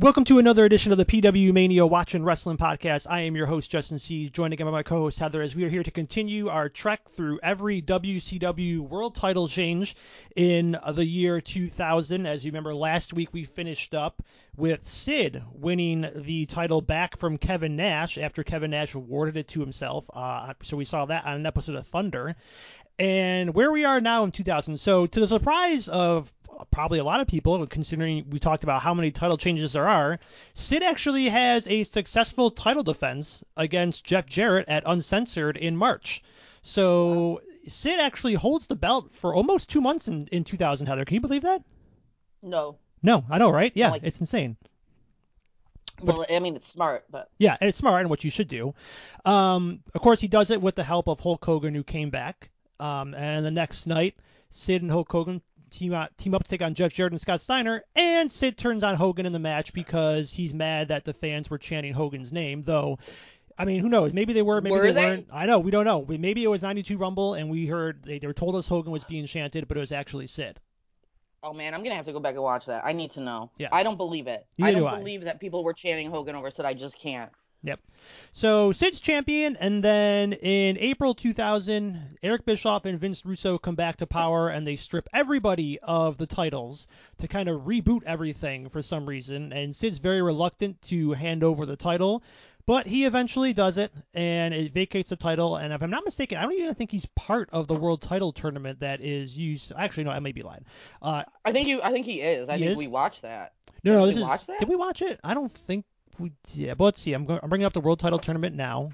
Welcome to another edition of the PW Mania Watching Rasslin Podcast. I am your host, Justin C. Joined again by my co-host Heather, as we are here to continue our trek through every WCW World Title change in the year 2000. As you remember, last week we finished up with Sid winning the title back from Kevin Nash after Kevin Nash awarded it to himself. Uh, so we saw that on an episode of Thunder and where we are now in 2000. So, to the surprise of probably a lot of people, considering we talked about how many title changes there are, Sid actually has a successful title defense against Jeff Jarrett at Uncensored in March. So, Sid actually holds the belt for almost two months in, in 2000, Heather. Can you believe that? No. No, I know, right? Yeah, Like- it's insane. well, I mean, it's smart, but Yeah, it's smart and what you should do. Um, of course, he does it with the help of Hulk Hogan, who came back. Um, and the next night, Sid and Hulk Hogan team out, team up to take on Jeff Jarrett and Scott Steiner, and Sid turns on Hogan in the match because he's mad that the fans were chanting Hogan's name. Though, I mean, who knows? Maybe they were, maybe Were they, they? weren't. I know, we don't know. Maybe it was 92 Rumble, and we heard they, they were told us Hogan was being chanted, but it was actually Sid. oh man, I'm gonna have to go back and watch that. I need to know. Yes. I don't believe it. Neither I don't do I. believe that people were chanting Hogan over Sid. I just can't. Yep. So Sid's champion, and then in April 2000, Eric Bischoff and Vince Russo come back to power, and they strip everybody of the titles to kind of reboot everything for some reason. And Sid's very reluctant to hand over the title, but he eventually does it, and it vacates the title. And if I'm not mistaken, I don't even think he's part of the world title tournament that is used. Actually, no, I may be lying. Uh, I think you. I think he is. I He think is? we watched that. no, no, this we is. watch that? Did we watch it? I don't think we did. But let's see. I'm going. I'm bringing up the world title tournament now.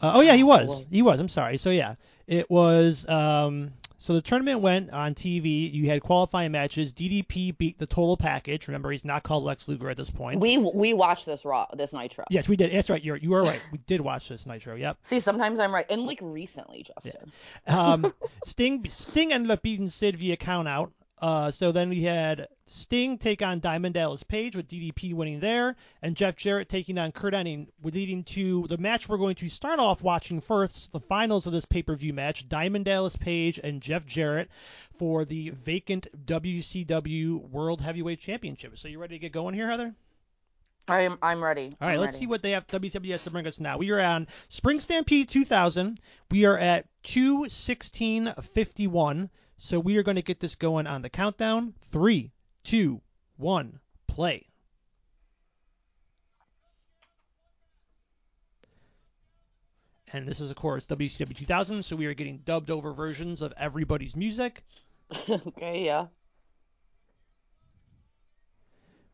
Uh, oh yeah, he was. He was. I'm sorry. So yeah, it was. Um, so the tournament went on TV. You had qualifying matches. DDP beat the total package. Remember, he's not called Lex Luger at this point. We we watched this raw this Nitro. yes, we did. That's right. You're you are right. We did watch this Nitro. Yep. See, sometimes I'm right, and like recently, Justin. Um, Sting Sting ended up beating Sid via count out. Uh, so then we had Sting take on Diamond Dallas Page with DDP winning there, and Jeff Jarrett taking on Curt Hennig, leading to the match we're going to start off watching first, the finals of this pay-per-view match, Diamond Dallas Page and Jeff Jarrett for the vacant WCW World Heavyweight Championship. So you ready to get going here, Heather? I'm I'm ready. All right, I'm let's ready. see what they have WCW has to bring us now. We are on Spring Stampede 2000. We are at 216.51. So we are going to get this going on the countdown. Three, two, one, play. And this is, of course, WCW 2000. So we are getting dubbed over versions of everybody's music. okay, yeah.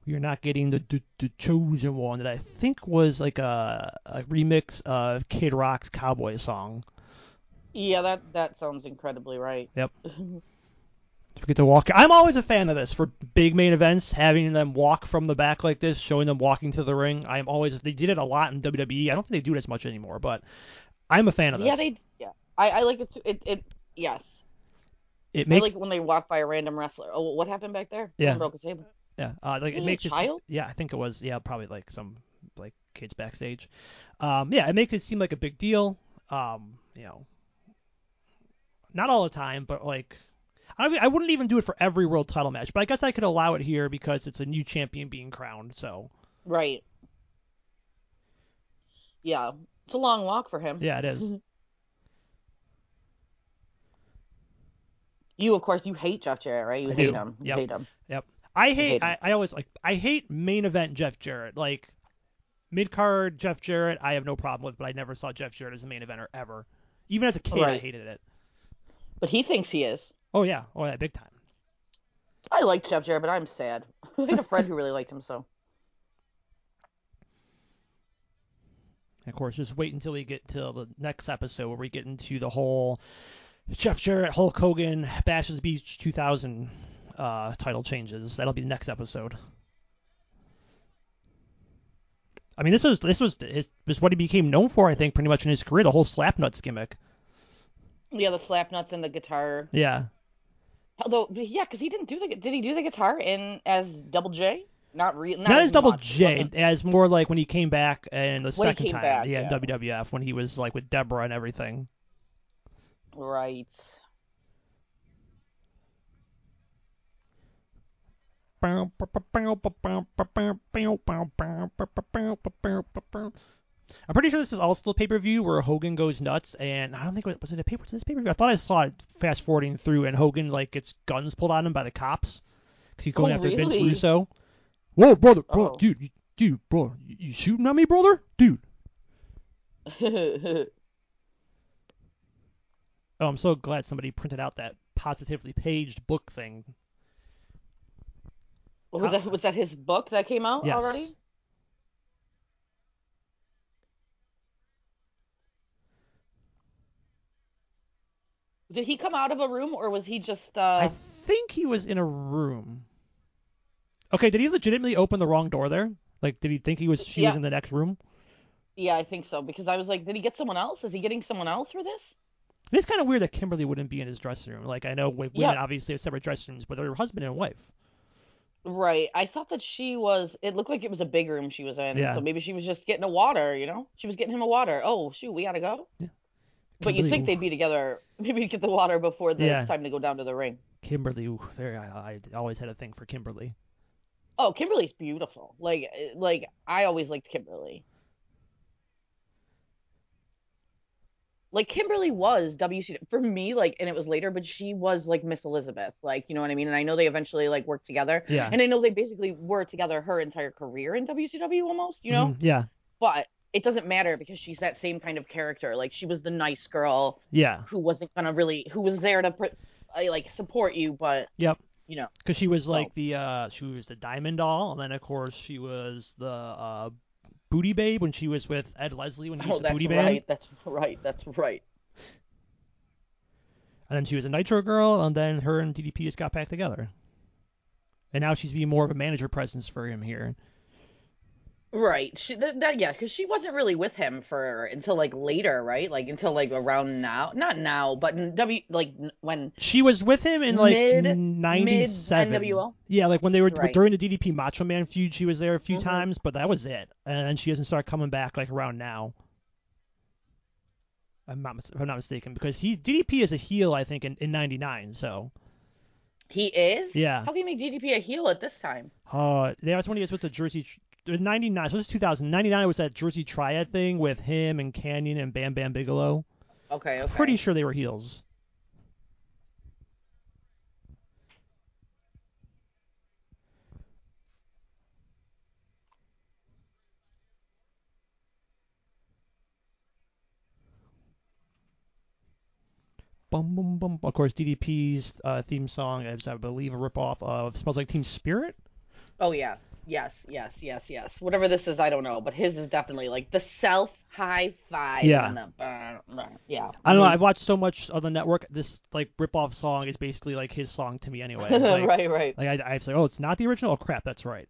We are not getting the, the, the chosen one that I think was like a, a remix of Kid Rock's Cowboy song. Yeah, that that sounds incredibly right. Yep. So we get to walk. I'm always a fan of this for big main events, having them walk from the back like this, showing them walking to the ring. I'm always they did it a lot in WWE. I don't think they do it as much anymore, but I'm a fan of this. Yeah, they. Yeah, I I like it. Too. It it yes. it I makes like when they walk by a random wrestler. Oh, what happened back there? Yeah. Someone broke a table. yeah, uh, like it a makes it. child? Yeah, I think it was. Yeah, probably like some like kids backstage. Um, yeah, it makes it seem like a big deal. Um, you know, not all the time, but like. I, I wouldn't even do it for every world title match, but I guess I could allow it here because it's a new champion being crowned. So Right. Yeah, it's a long walk for him. yeah, it is. You, of course, you hate Jeff Jarrett, right? You I hate do. him. You Yep. hate him. I hate hate. I, I always like. I hate main event Jeff Jarrett. Like mid card Jeff Jarrett, I have no problem with, but I never saw Jeff Jarrett as a main eventer ever. Even as a kid, I hated it. But he thinks he is. Oh yeah, oh yeah, big time. I like Jeff Jarrett, but I'm sad. I had a friend who really liked him, so. And of course, just wait until we get to the next episode where we get into the whole Jeff Jarrett, Hulk Hogan, Bash at the Beach 2000 uh, title changes. That'll be the next episode. I mean, this was this was his this is what he became known for. I think pretty much in his career, the whole slap nuts gimmick. Yeah, the slap nuts and the guitar. Yeah, Although, yeah, because he didn't do the. Did he do the guitar in as Double J? Not real. Not, not, as Double much, J, as more like when he came back and the When second time, back, yeah, yeah. WWF when he was like with Deborah and everything. Right. I'm pretty sure this is also a pay per view where Hogan goes nuts, and I don't think was it a pay was this pay per view. I thought I saw it fast forwarding through, and Hogan like gets guns pulled on him by the cops because he's going Oh, after Vince really? Russo. Whoa, brother, bro, Uh-oh. dude, dude, bro, you, shooting at me, brother, dude. Oh, I'm so glad somebody printed out that Positively Page book thing. was uh, that was that his book that came out Yes. already? Did he come out of a room or was he just uh I think he was in a room. Okay, did he legitimately open the wrong door there? Like, did he think he was she was in the next room? Yeah, I think so because I was like, did he get someone else? Is he getting someone else for this? It's kind of weird that Kimberly wouldn't be in his dressing room. Like, I know women Yeah. obviously have separate dressing rooms, but they're husband and wife. Right. I thought that she was it looked like it was a big room she was in. Yeah. So maybe she was just getting a water, you know? She was getting him a water. Oh, shoot, we gotta go. Yeah. But you think they'd be together maybe get the water before the Yeah. it's time to go down to the ring. Kimberly, ooh, there, I, I always had a thing for Kimberly. Oh, Kimberly's beautiful. Like like I always liked Kimberly. Like Kimberly was WC for me, like, and it was later, but she was like Miss Elizabeth, like, you know what I mean? And I know they eventually like worked together, Yeah. and I know they basically were together her entire career in WCW almost, you know. Mhm, Yeah. But it doesn't matter because she's that same kind of character. Like she was the nice girl Yeah. who wasn't gonna really, who was there to uh, like support you, but Yep. you know, Because she was like So- the uh, she was the diamond doll, and then of course she was the uh, booty babe when she was with Ed Leslie when he was oh, the that's booty right, that's right, that's right. and then she was a Nitro girl, and then her and DDP just got back together, and now she's being more of a manager presence for him here. Right. She that, that yeah, because she wasn't really with him for until like later, right? Like until like around now, not now, but in W like n- when She was with him in like Mid- '97. mid NWO? Yeah, like when they were Right. during the DDP Macho Man feud, she was there a few Mhm. times, but that was it. And then she doesn't start coming back like around now. I'm not, mis- if I'm not mistaken, because he's DDP is a heel, I think, in, in '99. So, he is. Yeah. How can you make DDP a heel at this time? uh, that was when he was with the Jersey. Tr- uh, '99, so this is 2000. '99 was that Jersey Triad thing with him and Kanyon and Bam Bam Bigelow. Okay. Okay. Pretty sure they were heels. Bum, bum, bum. Of course, DDP's uh, theme song is, I believe, a ripoff of "Smells Like Teen Spirit." Oh yeah. Yes. Yes. Yes. Yes. Whatever this is, I don't know, but his is definitely like the self high five. Yeah. The, uh, yeah. I don't know. I've watched so much of the network. This like ripoff song is basically like his song to me anyway. Like, right. Right. Like I, I was like, oh, it's not the original. Oh crap, that's right.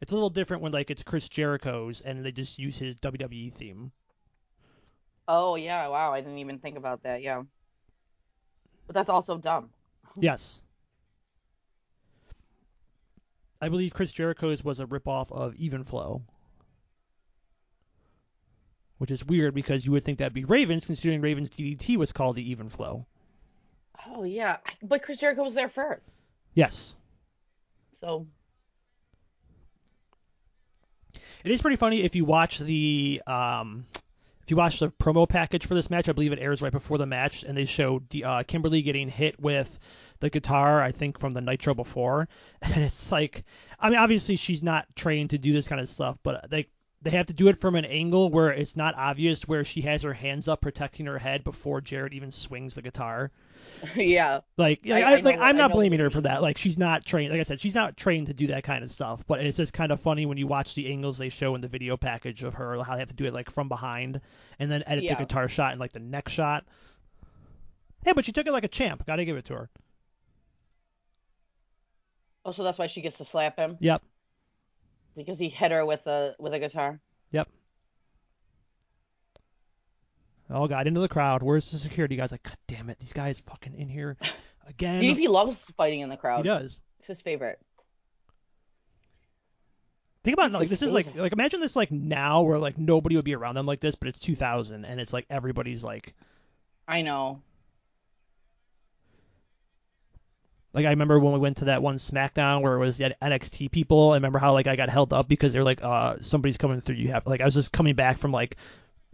It's a little different when like it's Chris Jericho's and they just use his WWE theme. Oh yeah. Wow. I didn't even think about that. Yeah. But that's also dumb. Yes. I believe Chris Jericho's was a ripoff of Even Flow. Which is weird because you would think that'd be Raven's, considering Raven's DDT was called the Even Flow. Oh yeah. But Chris Jericho was there first. Yes. So It is pretty funny if you watch the um, if you watch the promo package for this match. I believe it airs right before the match, and they show uh, Kimberly getting hit with the guitar. I think from the Nitro before, and it's like, I mean, obviously she's not trained to do this kind of stuff, but they they have to do it from an angle where it's not obvious, where she has her hands up protecting her head before Jarrett even swings the guitar. yeah. Like, I- I, I like know- I'm not blaming her for that. Like, she's not trained. Like I said, she's not trained to do that kind of stuff. But it's just kind of funny when you watch the angles they show in the video package of her, how they have to do it like from behind, and then edit Yeah. the guitar shot and like the neck shot. Hey, but she took it like a champ. Got to give it to her. Oh, so that's why she gets to slap him Yep. because he hit her with a with a guitar. Yep. Oh, got into the crowd. Where's the security guys? Like, God damn it, these guys fucking in here again. DDP loves fighting in the crowd. he does. It's his favorite. Think about it, like this is like like imagine this like now where like nobody would be around them like this, but it's 2000 and it's like everybody's like I know. Like I remember when we went to that one SmackDown where it was the NXT people. I remember how like I got held up because they're like, uh, somebody's coming through. You have like I was just coming back from like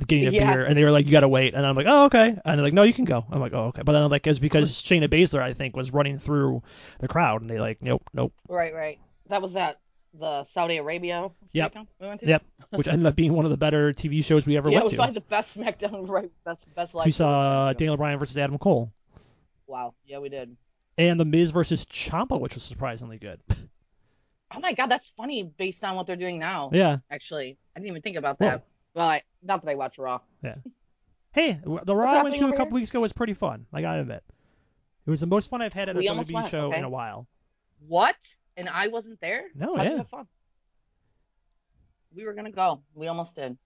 getting a Yeah. beer, and they were like, you gotta wait, and I'm like, oh okay, and they're like, no, you can go. I'm like, oh okay, but then I'm like it was because Shayna Baszler I think was running through the crowd, and they like, nope, nope, Right, right. That was that the Saudi Arabia Yep. SmackDown we went to. Yep. which ended up being one of the better TV shows we ever watched. Yeah, it was to. probably the best SmackDown, right? Best, best live. we saw show. Uh, Daniel Bryan versus Adam Cole, Wow. Yeah, we did. and The Miz versus Ciampa, which was surprisingly good. Oh my God, that's funny based on what they're doing now. yeah. Actually, I didn't even think about Whoa. that. Well, I, not that I watch Raw. Yeah. Hey, the Raw I went to a couple here? weeks ago was pretty fun. I gotta admit, it was the most fun I've had at a We WWE went, show okay. in a while. What? And I wasn't there. No, you yeah. have fun? We were gonna go. We almost did.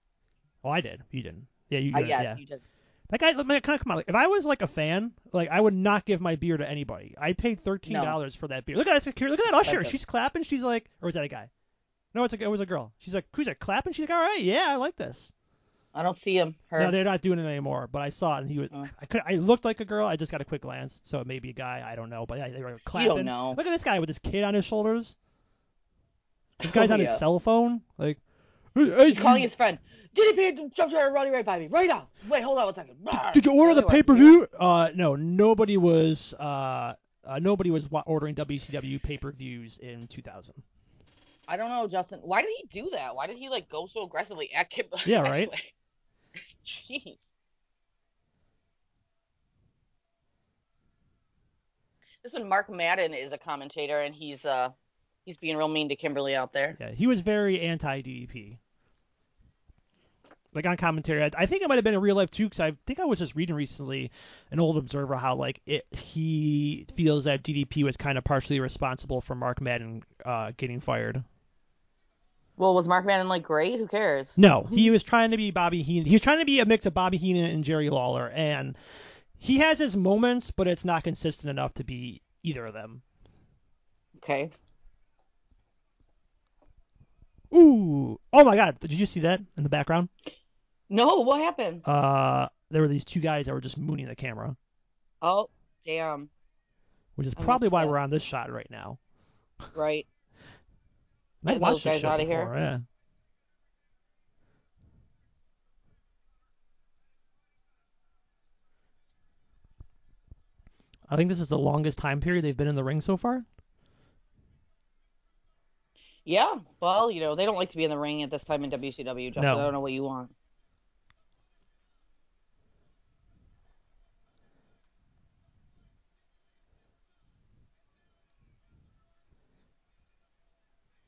Oh, I did. You didn't. Yeah, you. Uh, yeah, yeah. you did. That guy, kind of come on. Like, if I was like a fan, like I would not give my beer to anybody. I paid thirteen dollars for that beer. Look at that! Security. Look at that usher. She's clapping. She's like, or was that a guy? No, it's a, it was a girl. She's like, who's that clapping? She's like, all right, yeah, I like this. I don't see him. Her. No, they're not doing it anymore. But I saw it, and he was. Oh. I could. I looked like a girl. I just got a quick glance, so it may be a guy. I don't know. But yeah, they were clapping. you don't know. Look at this guy with his kid on his shoulders. This guy's Oh, on his cell phone. Like, hey, hey, He's calling his friend. DDP jump trying to run right by me right now. Wait, hold on one second. Did you order the pay per view? Uh, no, nobody was. Uh, uh, nobody was ordering WCW pay per views in 2000. I don't know, Justin. Why did he do that? Why did he like go so aggressively at Kim? Yeah, right. Jeez. This one, Mark Madden is a commentator, and he's uh he's being real mean to Kimberly out there. Yeah, he was very anti DDP. Like on commentary, I, I think it might have been in real life too, because I think I was just reading recently an old Observer how like it he feels that DDP was kind of partially responsible for Mark Madden uh, getting fired. Well, was Mark Madden like great? Who cares? No, he was trying to be Bobby Heenan. He was trying to be a mix of Bobby Heenan and Jerry Lawler, and he has his moments, but it's not consistent enough to be either of them. Okay. Ooh! Oh my God! Did you see that in the background? No, what happened? Uh, there were these two guys that were just mooning the camera, Oh, damn. which is probably why we're on this shot right now. Right. I've Get watched those guys show outta here. yeah. I think this is the longest time period they've been in the ring so far. Yeah. Well, you know, they don't like to be in the ring at this time in WCW, Justin. No. I don't know what you want.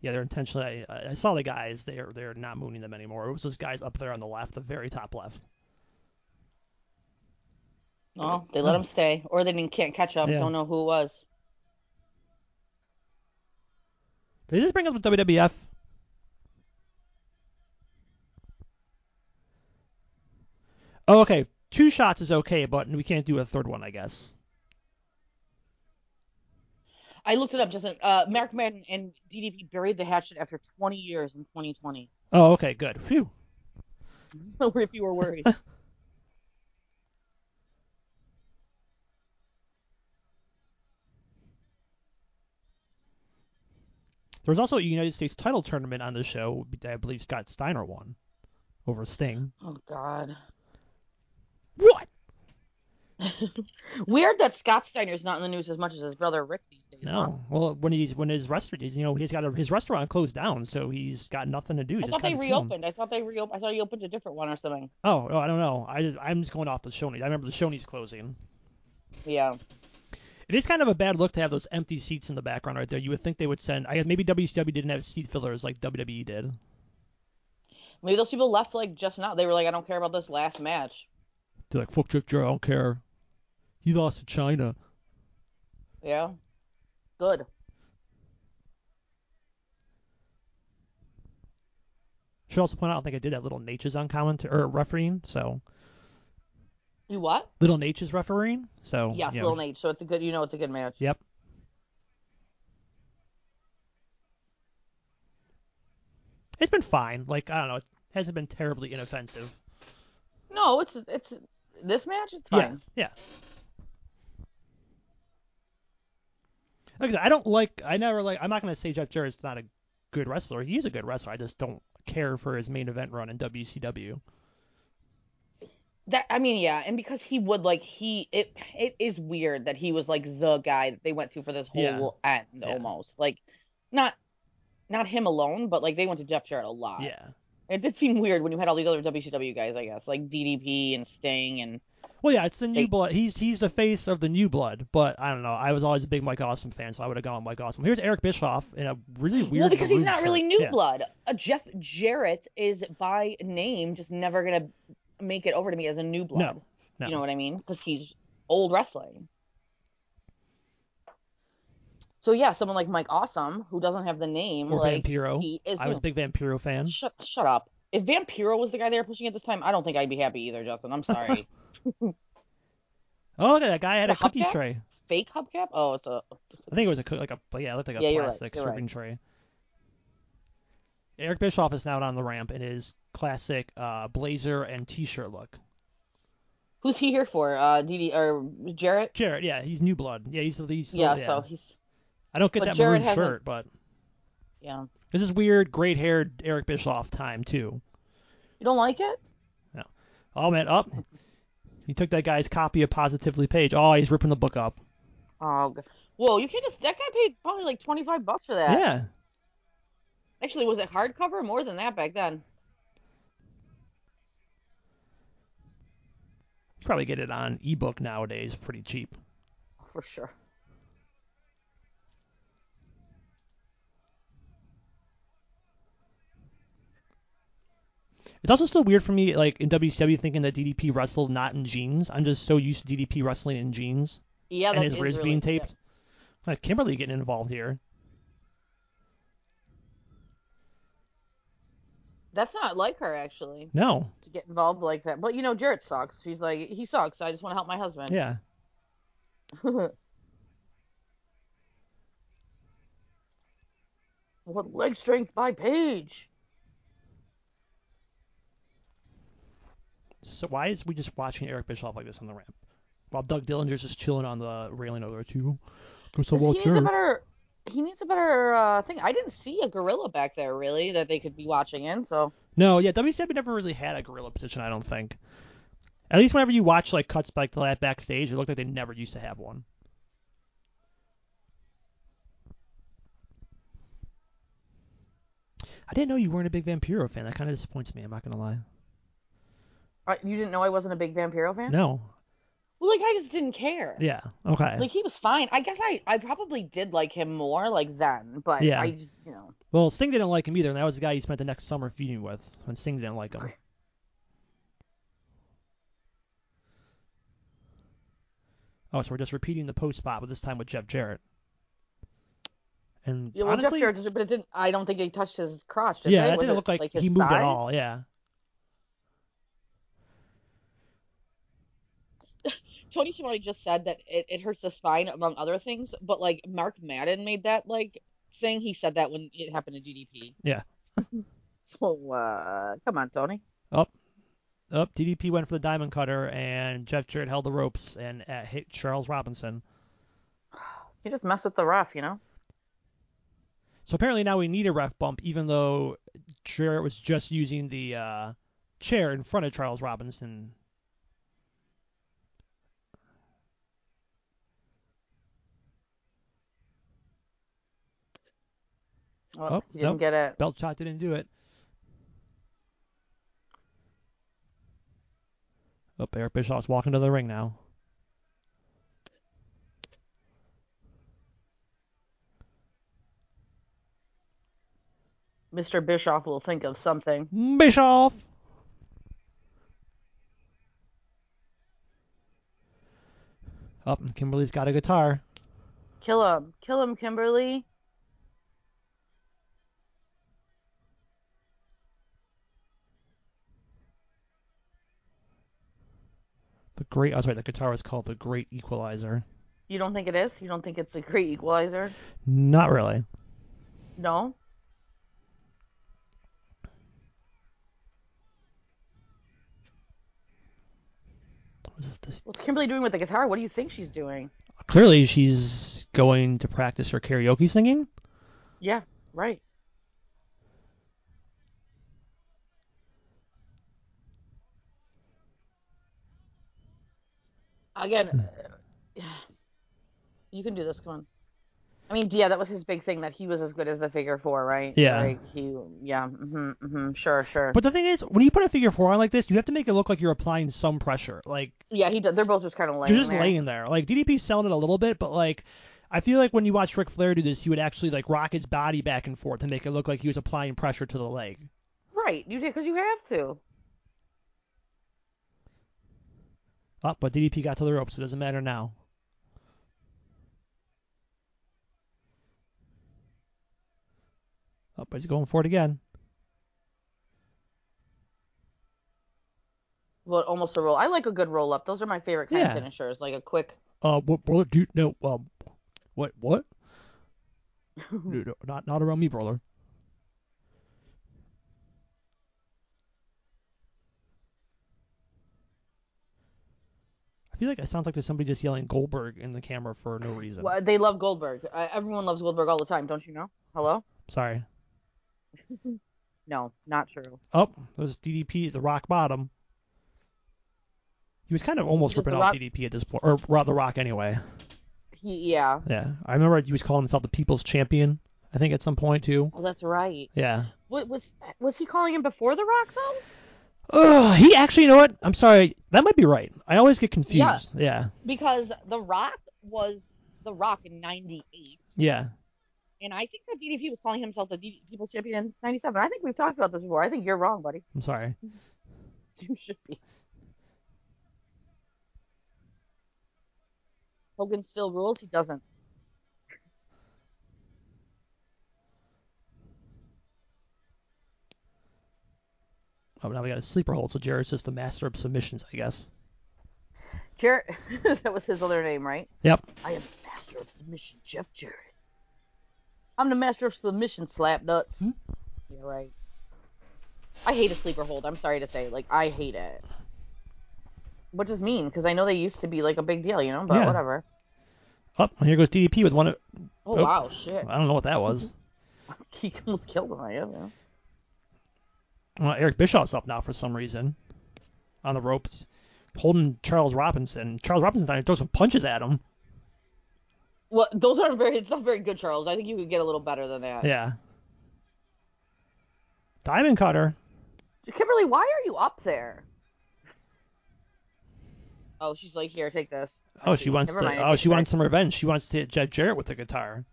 Yeah, they're intentionally. I, I saw the guys. They're they're not mooning them anymore. It was those guys up there on the left, the very top left. Oh, they let them stay, or they didn't can't catch up. Yeah. Don't know who it was. Did they just bring up the WWF? Oh, okay. Two shots is okay, but we can't do a third one, I guess. I looked it up, Justin. Uh, Mark Madden and DDP buried the hatchet after 20 years in 2020. Oh, okay, good. Phew. if you were worried. There was also a United States title tournament on the show that I believe Scott Steiner won over Sting. oh God. What? Weird that Scott Steiner's not in the news as much as his brother Rick these? No. Well, when he's when his restaurant, you know, he's got a, his restaurant closed down, so he's got nothing to do. I just thought they reopened. I thought they reopened. I thought he opened a different one or something. Oh, oh, I don't know. I just, I'm just going off the Shoney's. I remember the Shoney's closing. Yeah. It is kind of a bad look to have those empty seats in the background right there. You would think they would send. I guess maybe WCW didn't have seat fillers like WWE did. Maybe those people left like just now. They were like, I don't care about this last match. They're like, fuck Jarrett, I don't care. He lost to Chyna. Yeah. Good. Should also point out, I think I did that little Naitch on comment or refereeing. So You what? little Naitch refereeing. So Yeah, you know, Nate. So it's a good. You know, it's a good match. Yep. It's been fine. Like I don't know, it hasn't been terribly inoffensive. No, it's it's this match. It's Yeah, fine. yeah. Like I, said, I don't like. I never like. I'm not gonna say Jeff Jarrett's not a good wrestler. He's a good wrestler. I just don't care for his main event run in WCW. That I mean, yeah, and because he would like he it it is weird that he was like the guy that they went to for this whole end Yeah. almost like not not him alone, but like they went to Jeff Jarrett a lot. Yeah. It did seem weird when you had all these other WCW guys, I guess, like DDP and Sting and Well, yeah, it's the new blood. He's he's the face of the new blood. But I don't know. I was always a big Mike Awesome fan, so I would have gone with Mike Awesome. Here's Eric Bischoff in a really weird. well, because he's not really new Yeah. blood. Uh, Jeff Jarrett is by name just never gonna make it over to me as a new blood. no. You know what I mean? Because he's old wrestling. So yeah, someone like Mike Awesome who doesn't have the name, Or like Vampiro. he is. I was a big Vampiro fan. Shut shut up. If Vampiro was the guy they were pushing at this time, I don't think I'd be happy either, Justin. I'm sorry. Oh, look at that guy had a cookie hubcap? tray. Fake hubcap? Oh, it's a. I think it was a like a but yeah, it looked like a Yeah, right, plastic right. serving tray. Eric Bischoff is now on the ramp in his classic uh, blazer and t-shirt look. Who's he here for? Uh, DD or Jarrett? Jarrett, yeah, he's new blood. Yeah, he's the he's Yeah, yeah. so he's I don't get but that Jarrett maroon shirt, but yeah. this is weird, great-haired Eric Bischoff time too. You don't like it? No. Oh man, up. He took that guy's copy of Positively Page. Oh, he's ripping the book up. Oh, g- whoa! You can't just. That guy paid probably like twenty five bucks for that. Yeah. Actually, was it hardcover? More than that back then. Probably get it on ebook nowadays, pretty cheap. For sure. It's also still weird for me, like in WCW, thinking that DDP wrestled not in jeans. I'm just so used to DDP wrestling in jeans Yeah, and his is wrist really- being taped. Like Kimberly getting involved here. That's not like her actually No, to get involved like that. But you know, Jarrett sucks. She's like, he sucks. I just want to help my husband. yeah. what leg strength by Page? So why is we just watching Eric Bischoff like this on the ramp, while Doug Dillinger's just chilling on the railing over there too? Go so he needs a better. He needs a better uh, thing. I didn't see a gorilla back there really that they could be watching in. So No, yeah, WCW never really had a gorilla position. I don't think. At least whenever you watch like cuts back to that backstage, it looked like they never used to have one. I didn't know you weren't a big Vampiro fan. That kind of disappoints me. I'm not gonna lie. Uh, you didn't know I wasn't a big Vampiro fan? No. Well, like I just didn't care. Yeah. Okay. Like he was fine. I guess I I probably did like him more like then, but Yeah. I just you know well, Sting didn't like him either, and that was the guy he spent the next summer feuding with. When Sting didn't like him. Oh, so we're just repeating the post spot, but this time with Jeff Jarrett. And yeah, well honestly, Jeff Jarrett, but it didn't. I don't think he touched his crotch. Did yeah, it didn't look like, his he moved at all. Yeah. Tony Schiavone just said that it, it hurts the spine among other things, but like Mark Madden made that like thing. He said that when it happened to DDP. Yeah. so uh, come on, Tony. Up, up, DDP went for the diamond cutter, and Jeff Jarrett held the ropes and uh, hit Charles Robinson. You just mess with the ref, you know. So apparently now we need a ref bump, even though Jarrett was just using the uh, chair in front of Charles Robinson. Well, Oh, he didn't nope. get it. Belt shot didn't do it. Oh, Eric Bischoff's walking to the ring now. Mr. Bischoff will think of something. Bischoff. Up, and Kimberly's got a guitar. Kill him. Kill him, Kimberly. The great. I was right. The guitar is called the Great Equalizer. You don't think it is? You don't think it's a great equalizer? Not really. No? What is this? What's Kimberly doing with the guitar? What do you think she's doing? Clearly, she's going to practice her karaoke singing. Yeah, right. Again, uh, you can do this. Come on. I mean, yeah, that was his big thing that he was as good as the figure four, right? Yeah. Like he, yeah, mm-hmm, mm-hmm, sure, sure. But the thing is, when you put a figure four on like this, you have to make it look like you're applying some pressure. Like yeah, he. They're both just kind of laying you're just there. laying there. Like DDP selling it a little bit, but like I feel like when you watch Ric Flair do this, he would actually like rock his body back and forth and make it look like he was applying pressure to the leg. Right, you did because you have to. Oh, but DDP got to the ropes. It doesn't matter now. Oh, but he's going for it again. Well, almost a roll. I like a good roll up. Those are my favorite kind Yeah. of finishers. Like a quick. Uh, what, brother? Do no. Um, what? What? no, no, not not around me, brother. Feel like it sounds like there's somebody just yelling Goldberg in the camera for no reason. Well, they love Goldberg. Uh, everyone loves Goldberg all the time, don't you know? Hello? Sorry. No, not true. Oh, there's DDP at the rock bottom. He was kind of almost ripping off Rock- DDP at this point, or rather, the Rock anyway. He, yeah. Yeah, I remember he was calling himself the People's Champion. I think at some point too. Oh, that's right. Yeah. What was was he calling him before The Rock though? Ugh, he actually, you know what? I'm sorry. That might be right. I always get confused. Yeah. Because The Rock was The Rock in '98, Yeah. and I think that DDP was calling himself the People's Champion in '97. I think we've talked about this before. I think you're wrong, buddy. I'm sorry. You should be. Hogan still rules. He doesn't. Oh, now we got a sleeper hold, so Jarrett's just the master of submissions, I guess. Jared, that was his other name, right? Yep. I am the master of submission, Jeff Jarrett. I'm the master of submission, slap nuts. Hmm? You're right. I hate a sleeper hold. I'm sorry to say, like I hate it. Which is mean because I know they used to be like a big deal, you know. But Yeah. whatever. Oh, here goes DDP with one. Of, Oh, Oh. wow, shit. I don't know what that was. He almost killed him. I know. Well, Eric Bischoff's up now for some reason on the ropes, holding Charles Robinson. Charles Robinson's trying to throw some punches at him. Well, those aren't very. It's not very good, Charles. I think you could get a little better than that. Yeah. Diamond cutter. Kimberly, why are you up there? Oh, she's like, here, take this. Oh, she wants Never to. mind, Oh, she wants some revenge. She wants to hit Jed Jarrett with the guitar.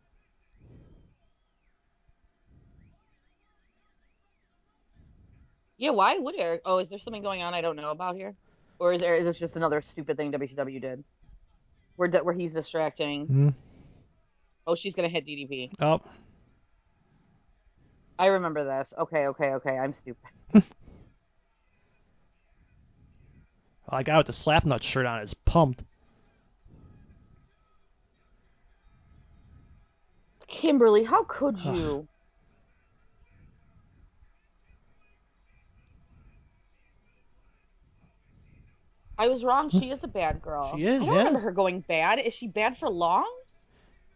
Yeah, why would Eric? Oh, is there something going on I don't know about here, or is there? Is this just another stupid thing WCW did, where where he's distracting? Hmm. Oh, she's gonna hit DDP. Oh, I remember this. Okay, okay, okay. I'm stupid. a guy with the slapnut shirt on is pumped. Kimberly, how could you? I was wrong. She is a bad girl. She is, I don't yeah. remember her going bad. Is she bad for long?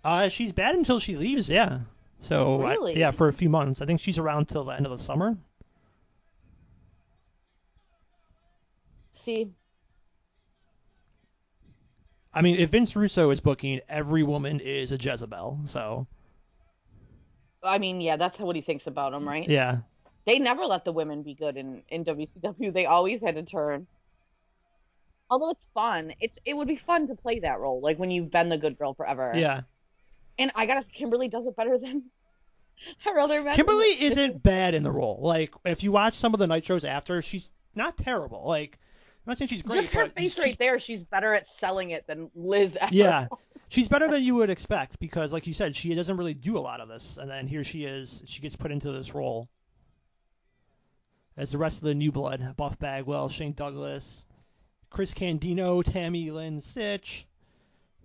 Uh, she's bad until she leaves. Yeah. So I- Really? yeah, for a few months. I think she's around till the end of the summer. See, I mean, if Vince Russo is booking, every woman is a Jezebel. So I mean, yeah, that's what he thinks about them, right? yeah, They never let the women be good in in WCW. They always had to turn. Although it's fun, it's it would be fun to play that role, like when you've been the good girl forever. yeah. And I gotta, Kimberly does it better than her other men. Kimberly isn't bad in the role. Like if you watch some of the night shows after, she's not terrible. Like I'm not saying she's great, Just her face right there, she's better at selling it than Liz ever. Yeah, she's better than you would expect because, like you said, she doesn't really do a lot of this, and then here she is. She gets put into this role as the rest of the new blood: Buff Bagwell, Shane Douglas, Chris Candino, Tammy Lynn Sytch,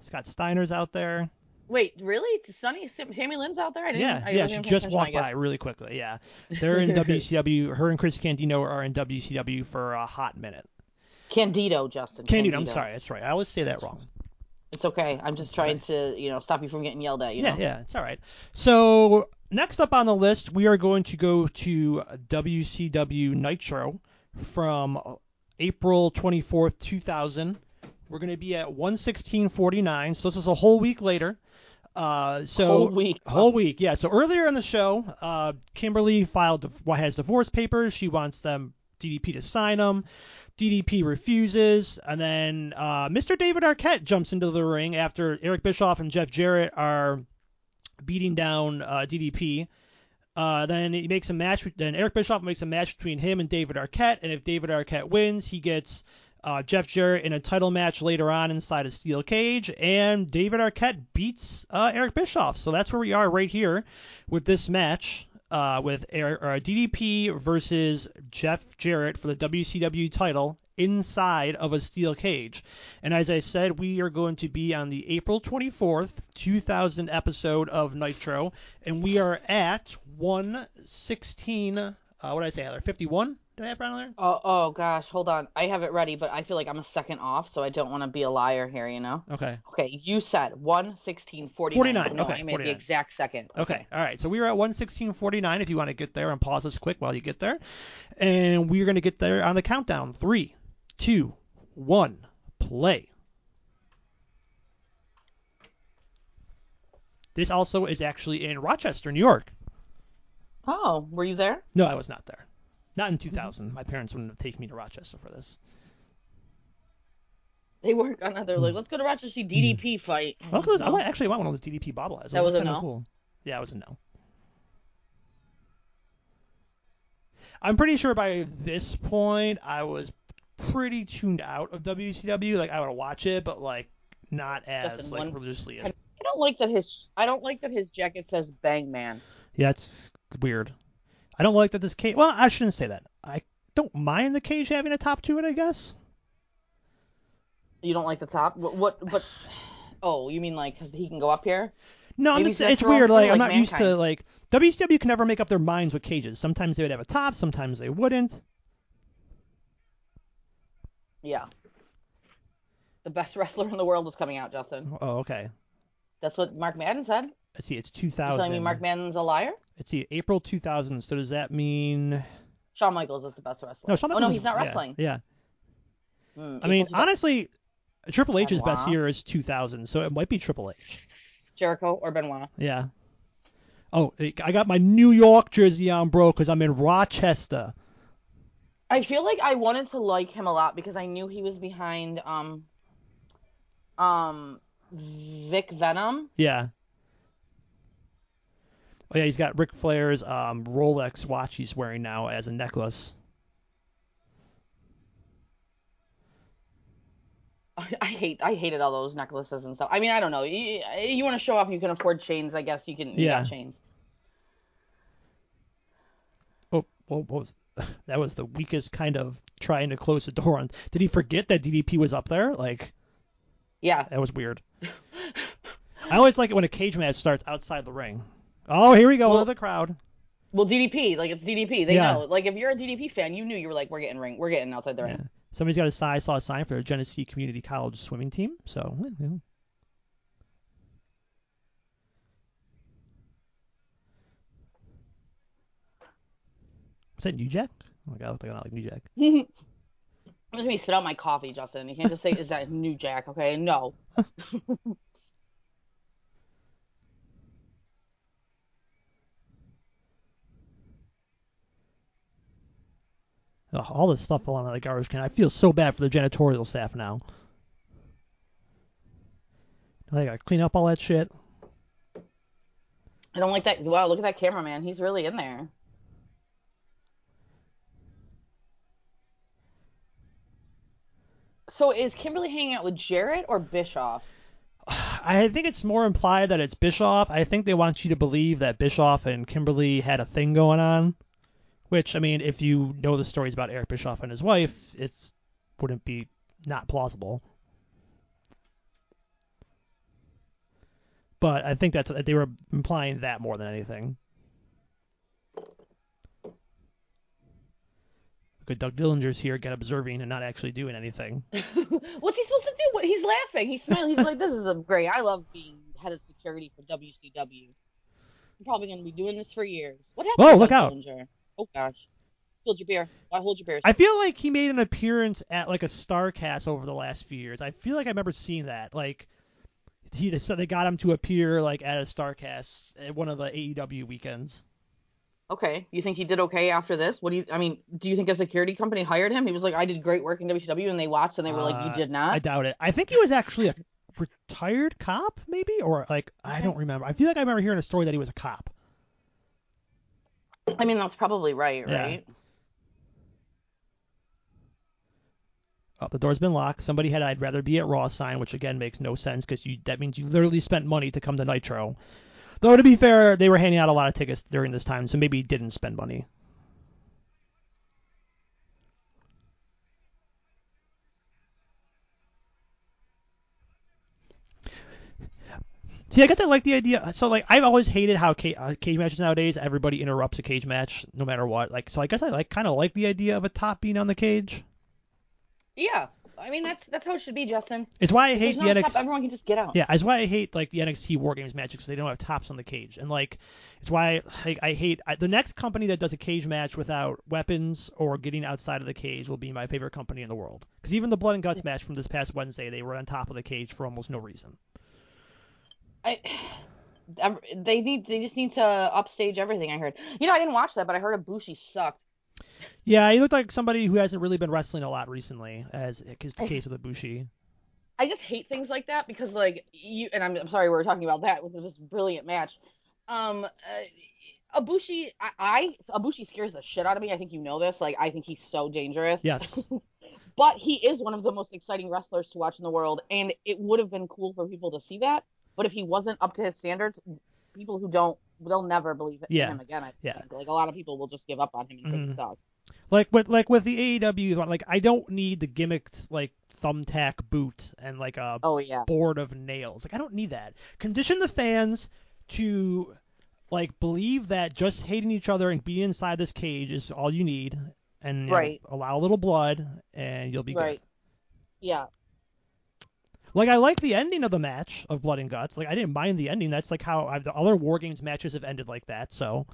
Scott Steiner's out there. Wait, really? Sunny Tammy Lynn's out there? I didn't. Yeah, I yeah, wasn't she just walked by really quickly. Yeah, they're in WCW. Her and Chris Candino are in WCW for a hot minute. Candido, Justin. Candido, I'm sorry, that's right. I always say that wrong. It's okay. I'm just trying to, you know, stop you from getting yelled at. You yeah, know. yeah, it's all right. So next up on the list, we are going to go to WCW Nitro from April 24th, 2000. We're going to be at 116.49. So this is a whole week later. Uh, so Whole week. Whole week, yeah. So earlier in the show, uh, Kimberly filed what has divorce papers. She wants them DDP to sign them. DDP refuses, and then uh, Mr. David Arquette jumps into the ring after Eric Bischoff and Jeff Jarrett are beating down uh, DDP. Uh, then he makes a match. Then Eric Bischoff makes a match between him and David Arquette, and if David Arquette wins, he gets uh, Jeff Jarrett in a title match later on inside a steel cage, and David Arquette beats uh, Eric Bischoff. So that's where we are right here with this match uh, with Eric, uh, DDP versus Jeff Jarrett for the WCW title inside of a steel cage. And as I said, we are going to be on the April 24th, 2000 episode of Nitro, and we are at 116. Uh, what did I say, Heather? 51? Do I have around there? Oh, oh gosh, hold on. I have it ready, but I feel like I'm a second off, so I don't want to be a liar here, you know? Okay. Okay, you said 116.49. 49, no, okay, I'm at 49. the exact second. Okay. All right. So we are at 116.49 if you want to get there and pause this quick while you get there. And we're going to get there on the countdown. Three, two, one, play. This also is actually in Rochester, New York. Oh, were you there? No, I was not there. Not in 2000. My parents wouldn't have taken me to Rochester for this. They weren't gonna. They're like, hmm. let's go to Rochester see hmm. DDP fight. Well, I actually want one of those DDP bobbleheads. That was a no? Cool. Yeah, it was a no. I'm pretty sure by this point I was pretty tuned out of WCW. Like I would watch it, but like not as Listen, like one- religiously as. I don't like that his. I don't like that his jacket says Bang Man. Yeah, it's weird. I don't like that this cage. Well, I shouldn't say that. I don't mind the cage having a top to it. I guess. You don't like the top? What? what but oh, you mean like because he can go up here? No, I'm just, it's weird. thing, Like I'm like not used to like WCW can never make up their minds with cages. Sometimes they would have a top, sometimes they wouldn't. Yeah. The best wrestler in the world is coming out, Justin. Oh, okay. That's what Mark Madden said. Let's see. It's two thousand. You telling me Mark Madden's a liar? Let's see. April 2000. So does that mean? Shawn Michaels is the best wrestler. No, Shawn Michaels. oh no, is- he's not wrestling. Yeah. Hmm, I mean, 2000 honestly, Triple H's best year is 2000, so it might be Triple H. Jericho or Benoit. Yeah. Oh, I got my New York jersey on, bro, because I'm in Rochester. I feel like I wanted to like him a lot because I knew he was behind um um Vic Venom. Yeah. Oh yeah, he's got Ric Flair's um, Rolex watch he's wearing now as a necklace. I, I hate I hated all those necklaces and stuff. I mean, I don't know. You, you want to show off, you can afford chains. I guess you can. You Yeah. chains. Oh, what was that? Was the weakest kind of trying to close the door on. Did he forget that DDP was up there? Like Yeah. that was weird. I always like it when a cage match starts outside the ring. Oh, here we go, Well- another crowd. Well, DDP, like it's DDP. They Yeah. know. Like if you're a DDP fan, you knew you were like, we're getting ring, we're getting outside the ring. Yeah. Somebody's got a sign. I saw a sign for the Genesee Community College swimming team. So, was that New Jack? Oh my god, I look like I don't like New Jack. Let me spit out my coffee, Justin. You can't just say, "Is that New Jack?" Okay, no. Ugh, all this stuff on the garbage can. I feel so bad for the janitorial staff now. Now They gotta clean up all that shit. I don't like that. Wow, look at that cameraman. He's really in there. So is Kimberly hanging out with Jarrett or Bischoff? I think it's more implied that it's Bischoff. I think they want you to believe that Bischoff and Kimberly had a thing going on. Which, I mean, if you know the stories about Eric Bischoff and his wife, it's wouldn't be not plausible. But I think that's they were implying that more than anything. Good Doug Dillinger's here, get observing and not actually doing anything. What's he supposed to do? What he's laughing. He's smiling. He's like, "This is a great. I love being head of security for WCW. I'm probably going to be doing this for years." What happened? To look Doug out. Dillinger? Oh gosh. Hold your beer. Why hold your beer? I feel like he made an appearance at like a Starcast over the last few years. I feel like I remember seeing that. Like he they they got him to appear like at a Starcast at one of the AEW weekends. Okay. You think he did okay after this? What do you? I mean, do you think a security company hired him? He was like, "I did great work in WCW," and they watched and they were like, "You Uh, did not." I doubt it. I think he was actually a retired cop, maybe, or like I don't remember. I feel like I remember hearing a story that he was a cop. I mean, that's probably right, Yeah. right? Oh, the door's been locked. Somebody had "I'd rather be at Raw" sign, which again makes no sense because you that means you literally spent money to come to Nitro. Though to be fair, they were handing out a lot of tickets during this time, so maybe he didn't spend money. See, I guess I like the idea. So, like, I've always hated how ca- uh, cage matches nowadays. Everybody interrupts a cage match, no matter what. Like, so I guess I like kind of like the idea of a top being on the cage. Yeah. I mean, that's that's how it should be, Justin. It's why I hate the top, NXT. everyone can just get out. Yeah, it's why I hate like the NXT War Games matches because they don't have tops on the cage, and like it's why like, I hate I, the next company that does a cage match without weapons or getting outside of the cage will be my favorite company in the world. Because even the Blood and Guts match from this past Wednesday, they were on top of the cage for almost no reason. I, they need they just need to upstage everything. I heard. You know, I didn't watch that, but I heard Ibushi sucked. Yeah, he looked like somebody who hasn't really been wrestling a lot recently, as is the case with Ibushi. I just hate things like that because like you and I'm, I'm sorry we were talking about that. It was this brilliant match. Um, uh, Ibushi, I, I Ibushi scares the shit out of me. I think you know this. Like I think he's so dangerous. Yes. But he is one of the most exciting wrestlers to watch in the world, and it would have been cool for people to see that. But if he wasn't up to his standards, people who don't they'll never believe in Yeah. him again. I Yeah. think. Like a lot of people will just give up on him and think Mhm. he sucks. Like with like with the AEW, like I don't need the gimmicked like thumbtack boot and like a Oh yeah. board of nails. Like I don't need that. Condition the fans to like believe that just hating each other and being inside this cage is all you need, and you know, Right. allow a little blood and you'll be Right. good. Yeah. Like I like the ending of the match of Blood and Guts. Like I didn't mind the ending. That's like how I've, the other War Games matches have ended like that. So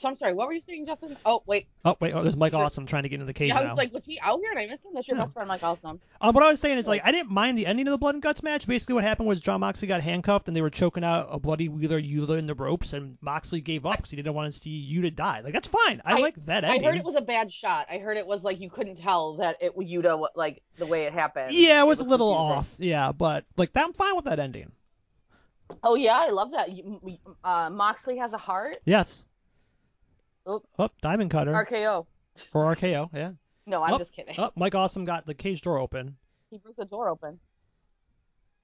So I'm sorry. What were you saying, Justin? Oh wait. oh wait, oh there's Mike. Awesome trying to get into the cage Yeah, I now. was like, was he out here and I missed him? That's your Yeah. best friend, Mike Awesome. Um, what I was saying is like I didn't mind the ending of the blood and guts match. Basically, what happened was Jon Moxley got handcuffed and they were choking out a bloody Wheeler Yuta in the ropes, and Moxley gave up because he didn't want to see Yuta die. Like that's fine. I, I- like that ending. I heard it was a bad shot. I heard it was like you couldn't tell that it was Yuta like the way it happened. yeah, it was a little confusing. off. Yeah, but like that, I'm fine with that ending. Oh yeah, I love that. Uh, Moxley has a heart. Yes. Oop. Oh, Diamond Cutter RKO. For RKO. Yeah. No, I'm Oh, just kidding. Oh, Mike Awesome got the cage door open. He broke the door open.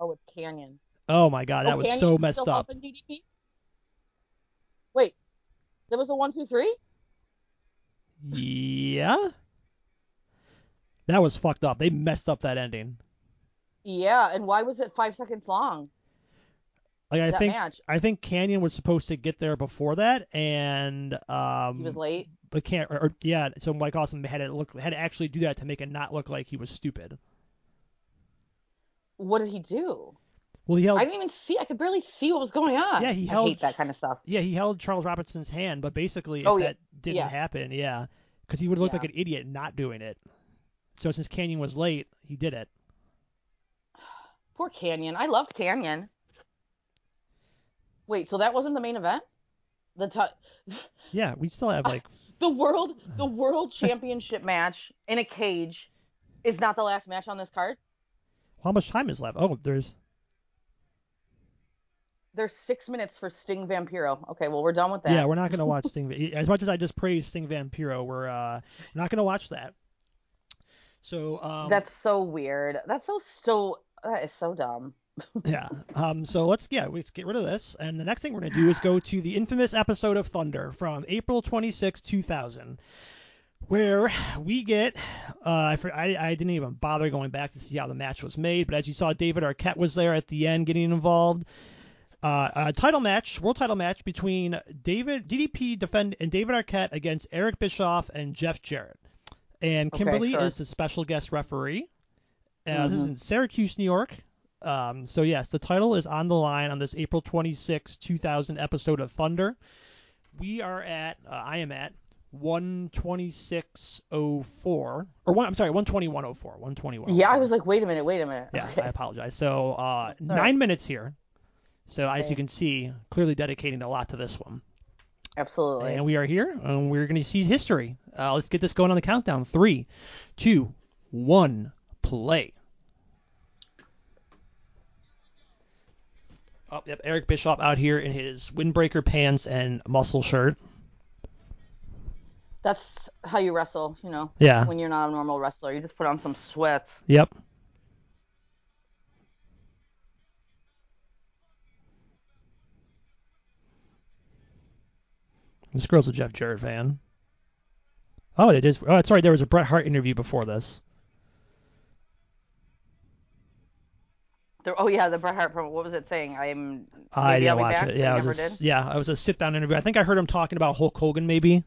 Oh, it's Kanyon. Oh my God, oh, that oh, was Kanyon so messed up. Wait, there was a one, two, three. Yeah. That was fucked up. They messed up that ending. Yeah, and why was it five seconds long? Like I think match. I think Kanyon was supposed to get there before that, and um, He was late. but can't. Or, or- yeah, so Mike Awesome had to look had to actually do that to make it not look like he was stupid. What did he do? Well, he held I didn't even see. I could barely see what was going on. Yeah, he I held- hate that kind of stuff. yeah he held Charles Robinson's hand, but basically if Oh, yeah. that didn't Yeah. happen, yeah, because he would look Yeah. like an idiot not doing it. So since Kanyon was late, he did it. Poor Kanyon. I loved Kanyon. Wait, so that wasn't the main event? The t- Yeah, we still have like the world the world championship match in a cage is not the last match on this card. how much time is left? Oh, there's There's six minutes for Sting Vampiro. Okay, well we're done with that. yeah, we're not gonna watch Sting. As much as I just praised Sting Vampiro, we're uh not gonna watch that. So um, That's so weird. That's so so that is so dumb. Yeah. Um. So let's yeah, let's get rid of this. And the next thing we're gonna do is go to the infamous episode of Thunder from April 26, 2000, where we get. Uh, I, I I didn't even bother going back to see how the match was made, but as you saw, David Arquette was there at the end getting involved. Uh, a title match, world title match between David DDP defend and David Arquette against Eric Bischoff and Jeff Jarrett. And Okay, Kimberly sure. is the special guest referee. Uh, This is Mhm. in Syracuse, New York. Um, so yes, the title is on the line on this April 26, 2000 episode of Thunder. We are at, uh, I am at 126.04 or one. I'm sorry, 121.04. 121. Yeah, I was like, wait a minute, wait a minute. Yeah, Okay. I apologize. So uh, nine minutes here. So as you can see, clearly dedicating a lot to this one. Absolutely. And we are here, and we're going to see history. Uh, let's get this going on the countdown. Three, two, one, play. Oh, yep. Eric Bischoff out here in his windbreaker pants and muscle shirt. That's how you wrestle, you know, Yeah. when you're not a normal wrestler. You just put on some sweats. Yep. This girl's a Jeff Jarrett fan. Oh, it is. Oh, sorry. There was a Bret Hart interview before this. There, oh yeah, the Bret Hart promo. What was it saying? I'm. I didn't watch back, it. Yeah, I was a, did. yeah, it was a sit down interview. I think I heard him talking about Hulk Hogan, maybe.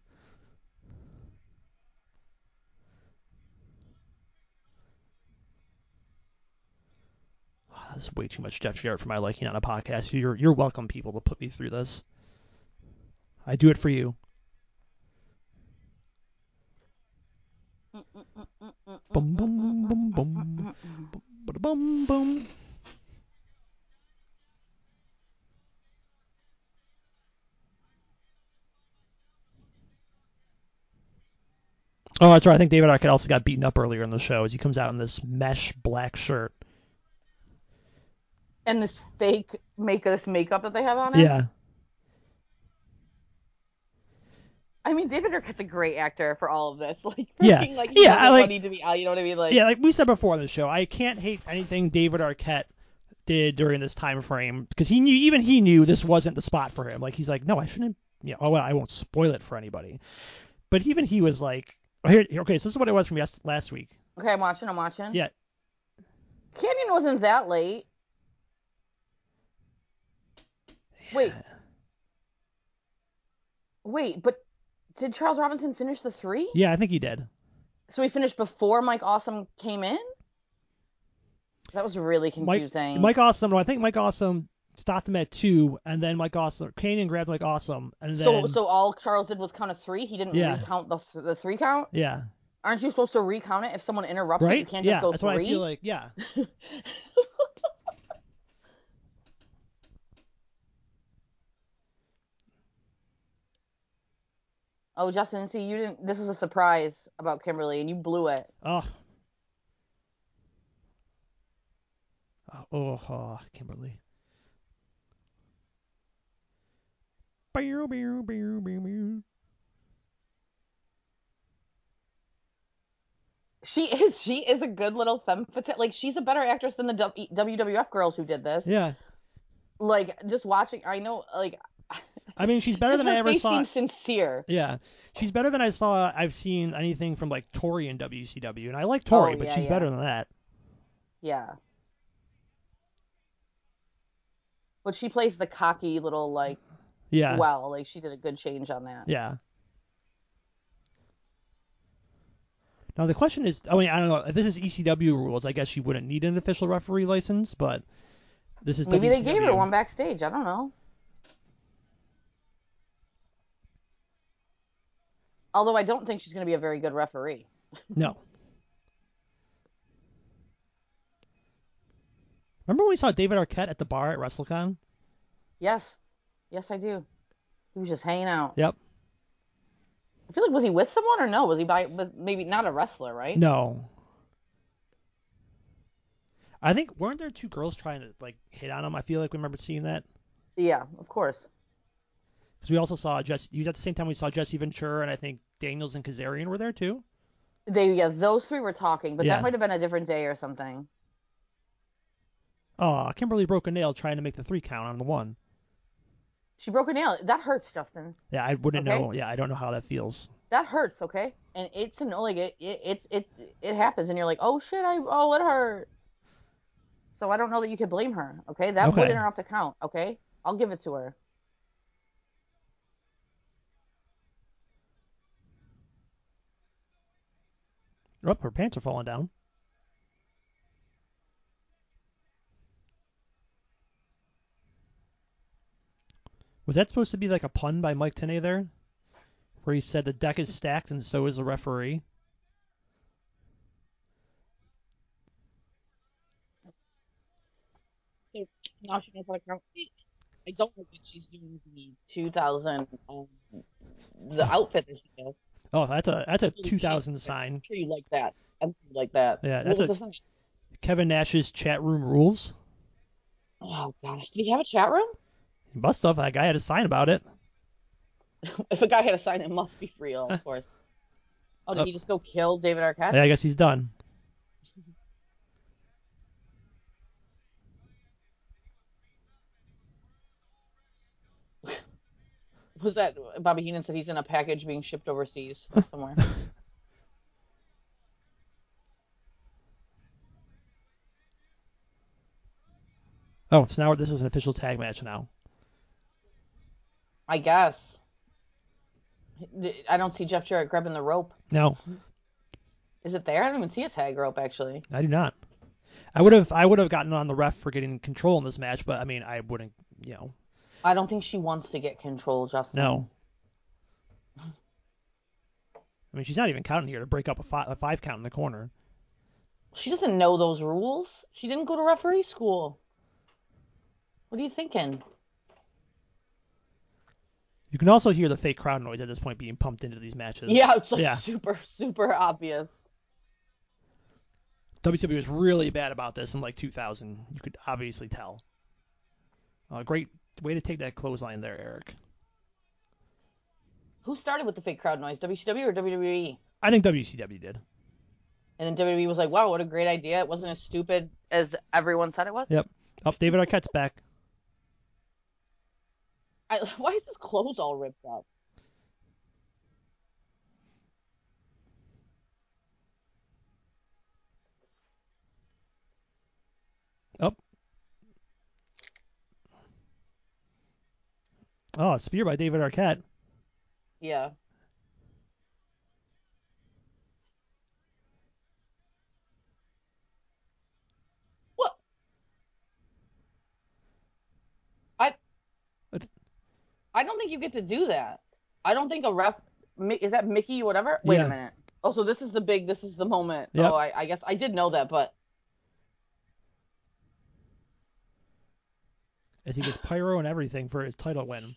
Ah, this is way too much Jeff Jarrett for my liking on a podcast. You're you're welcome, people, to put me through this. I do it for you. Bum bum bum bum bum bum bum. Oh, that's right. I think David Arquette also got beaten up earlier in the show as he comes out in this mesh black shirt. And this fake make this makeup that they have on it. Yeah. I mean, David Arquette's a great actor for all of this. Like, Yeah. like, Yeah, I like- need to be out. You know what I mean? Like, Yeah, like we said before on the show, I can't hate anything David Arquette did during this time frame because he knew even he knew this wasn't the spot for him. Like he's like, no, I shouldn't. Yeah, oh well, I won't spoil it for anybody. But even he was like, here, here- okay, so this is what it was from yes, last week. okay, I'm watching. I'm watching. Yeah. Kanyon wasn't that late. Wait. Wait, but did Charles Robinson finish the three? Yeah, I think he did. So he finished before Mike Awesome came in? That was really Mike- confusing. Mike Awesome, no, I think Mike Awesome stopped him at two, and then Mike Awesome, Kanyon grabbed Mike Awesome, and then so so all Charles did was count a three. He didn't Yeah. recount the the three count. yeah, Aren't you supposed to recount it if someone interrupts you? You right, can't just yeah, go that's three. I feel like. Yeah, Oh, Justin, see, you didn't. This is a surprise about Kimberly, and you blew it. oh. Oh, oh, Kimberly. She is. She is a good little femme fatale. Like she's a better actress than the W- WWF girls who did this. Yeah, Like just watching, I know. Like I mean, she's better than I ever saw. sincere. Yeah, she's better than I saw. I've seen anything from like Tori in WCW, and I like Tori, Oh, but yeah, she's yeah. better than that. Yeah. But she plays the cocky little like Yeah, well. Like she did a good change on that. yeah. Now the question is, I mean, I don't know. If this is ECW rules, I guess she wouldn't need an official referee license, but this is Maybe WCW. they gave her one backstage. I don't know. Although I don't think she's going to be a very good referee. No. Remember when we saw David Arquette at the bar at WrestleCon? Yes. Yes, I do. He was just hanging out. Yep. I feel like was he with someone or no? Was he by with maybe not a wrestler, right? No. I think weren't there two girls trying to like hit on him? I feel like we remember seeing that Yeah, of course. because we also saw Jesse. He was at the same time we saw Jesse Ventura and I think Daniels and Kazarian were there too. They yeah, those three were talking, but Yeah. that might have been a different day or something. Oh, Kimberly broke a nail trying to make the three count on the one. She broke a nail. That hurts, Justin. Yeah, I wouldn't Okay. know. Yeah, I don't know how that feels. That hurts, okay? And it's an like it it it it, it happens, and you're like, oh shit, I oh it hurt. So I don't know that you could blame her, okay? That would Okay. interrupt a count, okay? I'll give it to her. Oh, her pants are falling down. Was that supposed to be like a pun by Mike Tenay there? Where he said the deck is stacked and so is the referee? So now she knows how to count. I don't think that she's doing the 2000 um, the outfit that she does. Oh, that's a that's a 2000 sign. I'm sure you like that. I'm sure you like that. Yeah, that's was a-? Kevin Nash's chat room rules. Oh gosh, did he have a chat room? Must have. That guy had a sign about it. if a guy had a sign, it must be real, of course. Oh, did Uh, he just go kill David Arquette? Yeah, I guess he's done. Was that Bobby Heenan said he's in a package being shipped overseas somewhere? Oh, so now this is an official tag match now. I guess. I don't see Jeff Jarrett grabbing the rope. No, Is it there? I don't even see a tag rope actually. I do not. I would have I would have gotten on the ref for getting control in this match, but I mean I wouldn't. You know, I don't think she wants to get control, Justin. no. I mean, she's not even counting here to break up a five, a five count in the corner. She doesn't know those rules. She didn't go to referee school. What are you thinking? You can also hear the fake crowd noise at this point being pumped into these matches. Yeah, it's like Yeah. super, super obvious. WCW was really bad about this in like 2000. You could obviously tell. Uh, great way to take that clothesline there, Eric. Who started with the fake crowd noise? WCW or WWE? I think WCW did. And then WWE was like, "Wow, what a great idea! It wasn't as stupid as everyone said it was." Yep. Oh, David Arquette's back. I, why is his clothes all ripped up? Oh. Oh, a spear by David Arquette. Yeah. I don't think you get to do that. I don't think a ref is that Mickey whatever. Wait Yeah. a minute. Oh, so this is the big. This is the moment. Yep. Oh, I, I guess I did know that, but As he gets pyro and everything for his title win.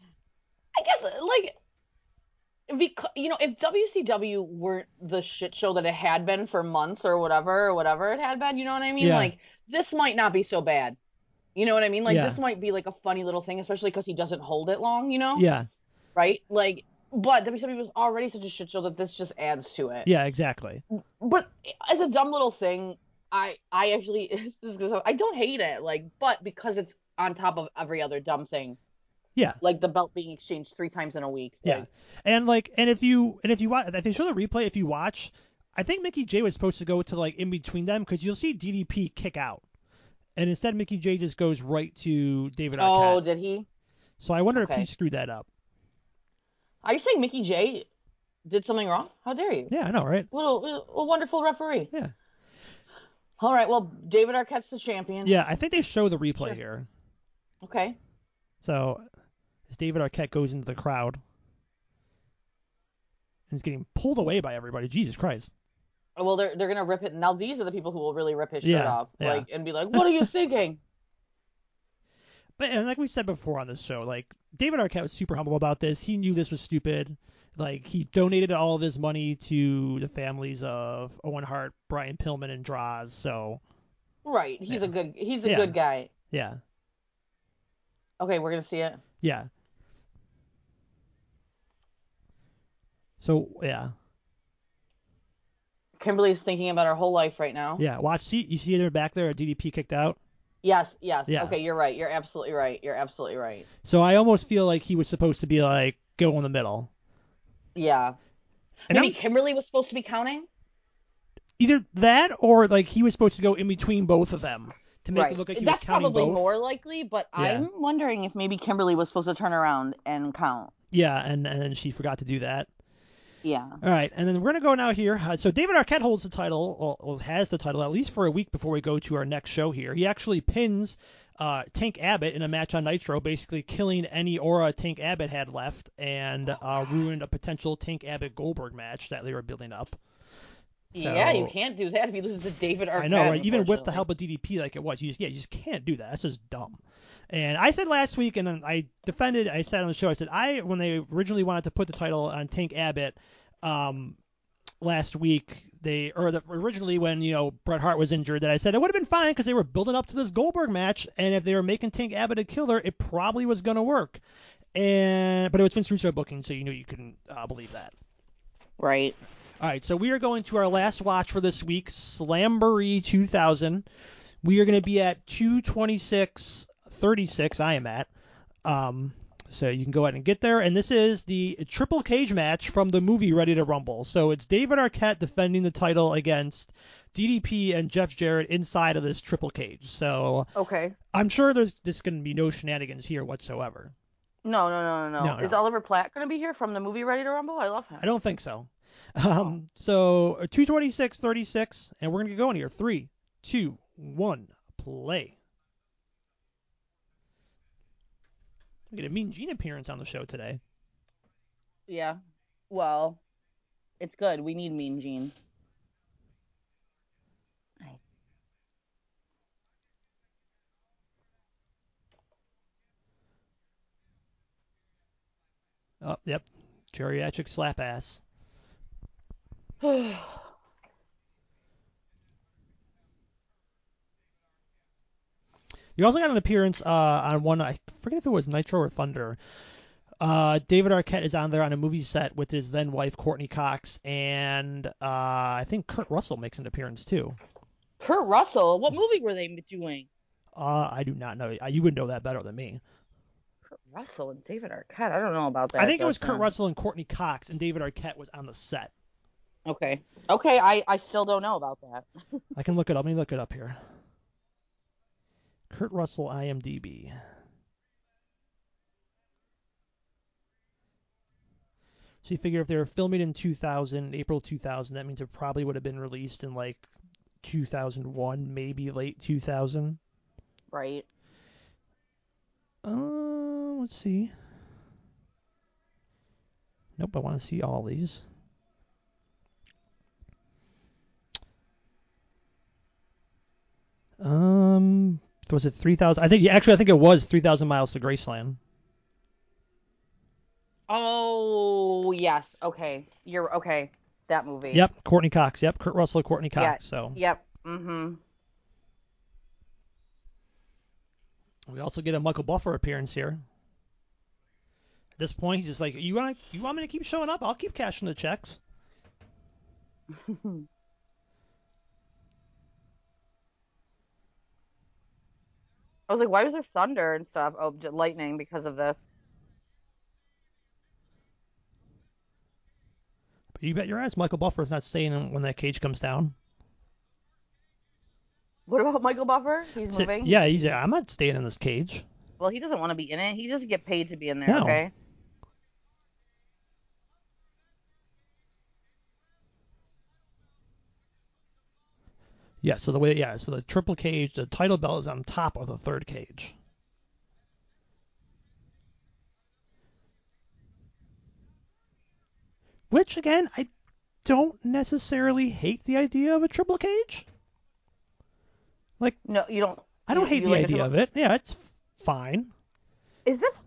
I guess like because you know if WCW weren't the shit show that it had been for months or whatever or whatever it had been, you know what I mean? Yeah. Like this might not be so bad. You know what I mean? Like Yeah. this might be like a funny little thing, especially because he doesn't hold it long. You know? Yeah. Right? Like, but WCW was already such a shit show that this just adds to it. Yeah, exactly. But as a dumb little thing, I I actually is I don't hate it. Like, but because it's on top of every other dumb thing. Yeah. Like the belt being exchanged three times in a week. Yeah. Like, And like, and if you and if you watch, if they show the replay, if you watch, I think Mickie Jay was supposed to go to like in between them because you'll see DDP kick out, and instead Mickie Jay just goes right to David oh, Arquette. oh, did he? so I wonder if he screwed that up. Are you saying Mickie Jay did something wrong? How dare you? Yeah, I know, right? What a, what a wonderful referee. Yeah. All right. Well, David Arquette's the champion. Yeah, I think they show the replay Sure. here. Okay. So as David Arquette goes into the crowd and he's getting pulled away by everybody. Jesus Christ. Well, they're they're gonna rip it. Now these are the people who will really rip his shirt Yeah, off, yeah. like, and be like, "What are you thinking?" But and like we said before on this show, like David Arquette was super humble about this. He knew this was stupid. Like he donated all of his money to the families of Owen Hart, Brian Pillman, and Droz. So Right. He's Yeah. a good. He's a good guy. yeah, Okay, we're gonna see it. yeah. So yeah, Kimberly's thinking about her whole life right now. yeah. Watch, see, you see her back there. A DDP kicked out. Yes. Yes. Yeah. Okay, you're right. You're absolutely right. You're absolutely right. So I almost feel like he was supposed to be like go in the middle. Yeah. And Maybe I'm- Kimberly was supposed to be counting. either that or like he was supposed to go in between both of them to make right. it look like he That's was counting probably both. more likely, but Yeah. I'm wondering if maybe Kimberly was supposed to turn around and count. Yeah, and and she forgot to do that. Yeah. All right, and then we're gonna go now here. Uh, so David Arquette holds the title, or, has the title at least for a week before we go to our next show here. He actually pins uh, Tank Abbott in a match on Nitro, basically killing any aura Tank Abbott had left, and uh, ruined a potential Tank Abbott Goldberg match that they were building up. So, yeah, you can't do that if he loses to David Arquette. I know, right? Even with the help of DDP, like it was, you just yeah, you just can't do that. That's just dumb. And I said last week, and I defended. I said on the show, I said I when they originally wanted to put the title on Tank Abbott, um, last week they or the, originally when you know Bret Hart was injured, that I said it would have been fine because they were building up to this Goldberg match, and if they were making Tank Abbott a killer, it probably was going to work. And but it was Vince Russo booking, so you knew you couldn't uh, believe that. Right. All right, so we are going to our last watch for this week, Slamboree 2000. We are going to be at 226.36. I am at. Um, so you can go ahead and get there. And this is the triple cage match from the movie Ready to Rumble. So it's David Arquette defending the title against DDP and Jeff Jarrett inside of this triple cage. So Okay. I'm sure there's just going to be no shenanigans here whatsoever. No, no, no, no, no. No, Is no. Oliver Platt going to be here from the movie Ready to Rumble? I love him. I don't think so. Um, so 226.36, and we're gonna get going here. Three, two, one, play. We get a Mean Gene appearance on the show today. Yeah. Well, it's good. We need Mean Gene. Oh, yep, geriatric slap ass. You also got an appearance uh, on one. I forget if it was Nitro or Thunder. Uh, David Arquette is on there on a movie set with his then wife Courteney Cox, and uh, I think Kurt Russell makes an appearance too. Kurt Russell. What movie were they doing? Uh, I do not know. You would know that better than me. Kurt Russell and David Arquette. I don't know about that. I think it was. Kurt Russell and Courteney Cox, and David Arquette was on the set. Okay. Okay. I I still don't know about that. I can look it up. Let me look it up here. Kurt Russell IMDb. So you figure if they were filming in 2000, April 2000, that means it probably would have been released in like 2001, maybe late 2000. Right. Uh, let's see. Nope, I want to see all these. Um, was it 3,000? I think actually I think it was 3,000 miles to Graceland. Oh yes. Okay. You're okay. That movie. Yep, Courteney Cox. Yep, Kurt Russell, Courteney Cox. Yeah. So Yep. Mm-hmm. we also get a Michael Buffer appearance here. At this point, he's just like, "You want you want me to keep showing up? I'll keep cashing the checks." I was like, why was there thunder and stuff? Oh, lightning because of this. But you bet your ass, Michael Buffer's not staying when that cage comes down. What about Michael Buffer? He's moving. Yeah, he's. I'm not staying in this cage. Well, he doesn't want to be in it. He doesn't get paid to be in there. No. Okay. Yeah, so the way yeah, so the triple cage, the title belt is on top of the third cage. Which again, I don't necessarily hate the idea of a triple cage. Like, no, you don't. I don't You- hate you the like idea of it. Yeah, it's fine. Is this?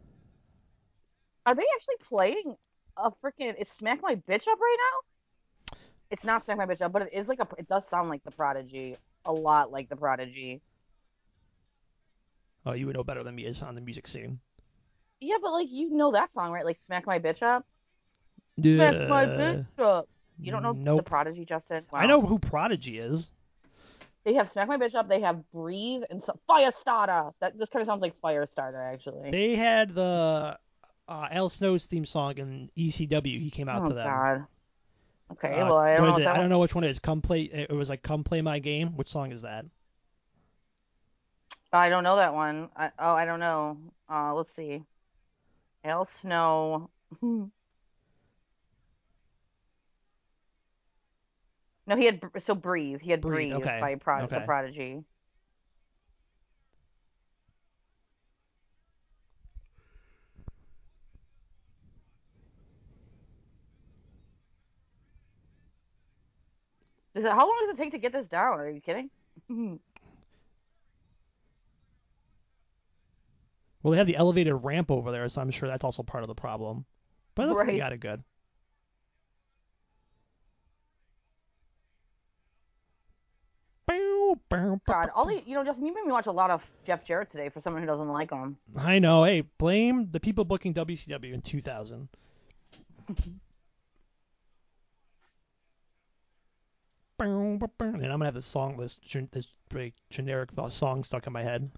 Are they actually playing a freaking? Is Smack My Bitch Up right now? It's not Smack My Bitch Up, but it is like a. It does sound like the Prodigy, a lot like the Prodigy. Oh, you would know better than me is on the music scene. Yeah, but like you know that song, right? Like Smack My Bitch Up. Smack My Bitch Up. You don't know the Prodigy, Justin? I know who Prodigy is. They have Smack My Bitch Up. They have Breathe and so- Firestarter. That this kind of sounds like Firestarter, actually. They had the uh, Al Snow's theme song in ECW. He came out oh to them. God. Okay, Uh, well I don't know it? I don't know which one it is. Come play. It was like "Come Play My Game." Which song is that? I don't know that one. I, oh, I don't know. Uh, let's see. Al Snow. no, he had so breathe. He had Breathe, breathe, okay, by Prod- okay. the Prodigy. Is it, how long does it take to get this down? Are you kidding? Well, they have the elevated ramp over there, so I'm sure that's also part of the problem. But it looks like they got it good. God, all the, you know, Justin, you made me watch a lot of Jeff Jarrett today for someone who doesn't like him. I know. Hey, blame the people booking WCW in 2000. And I'm gonna have this song, this this very generic song stuck in my head.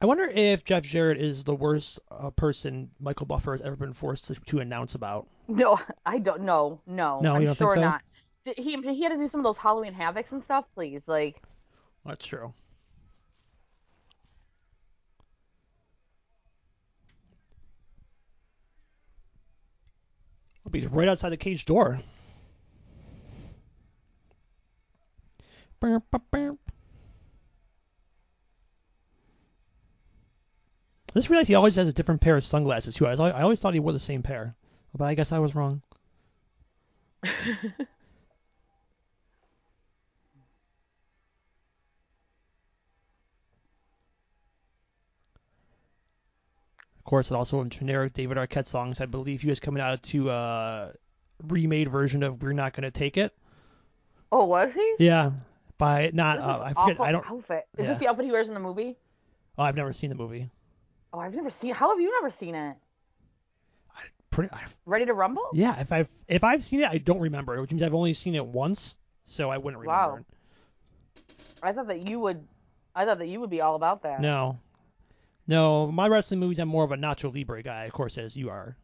I wonder if Jeff Jarrett is the worst uh, person Michael Buffer has ever been forced to, to announce about. No, I don't. No, no, No, I'm you don't think sure so? not. He he had to do some of those Halloween havocs and stuff. Please, like, That's true. Hope he's right outside the cage door. I just realized he always has a different pair of sunglasses too. I always thought he wore the same pair, but I guess I was wrong. course, and also in generic David Arquette songs. I believe he was coming out to a remade version of "We're Not Gonna Take It." oh, was he? Yeah, by not uh, I forget. I don't. Outfit. Is yeah. this the outfit he wears in the movie? Oh, I've never seen the movie. Oh, I've never seen. How have you never seen it? I Pretty. I, Ready to Rumble? yeah, if I've if I've seen it, I don't remember it, which means I've only seen it once, so I wouldn't remember Wow. it. I thought that you would. I thought that you would be all about that. No, no, my wrestling movies. I'm more of a Nacho Libre guy, of course, as you are.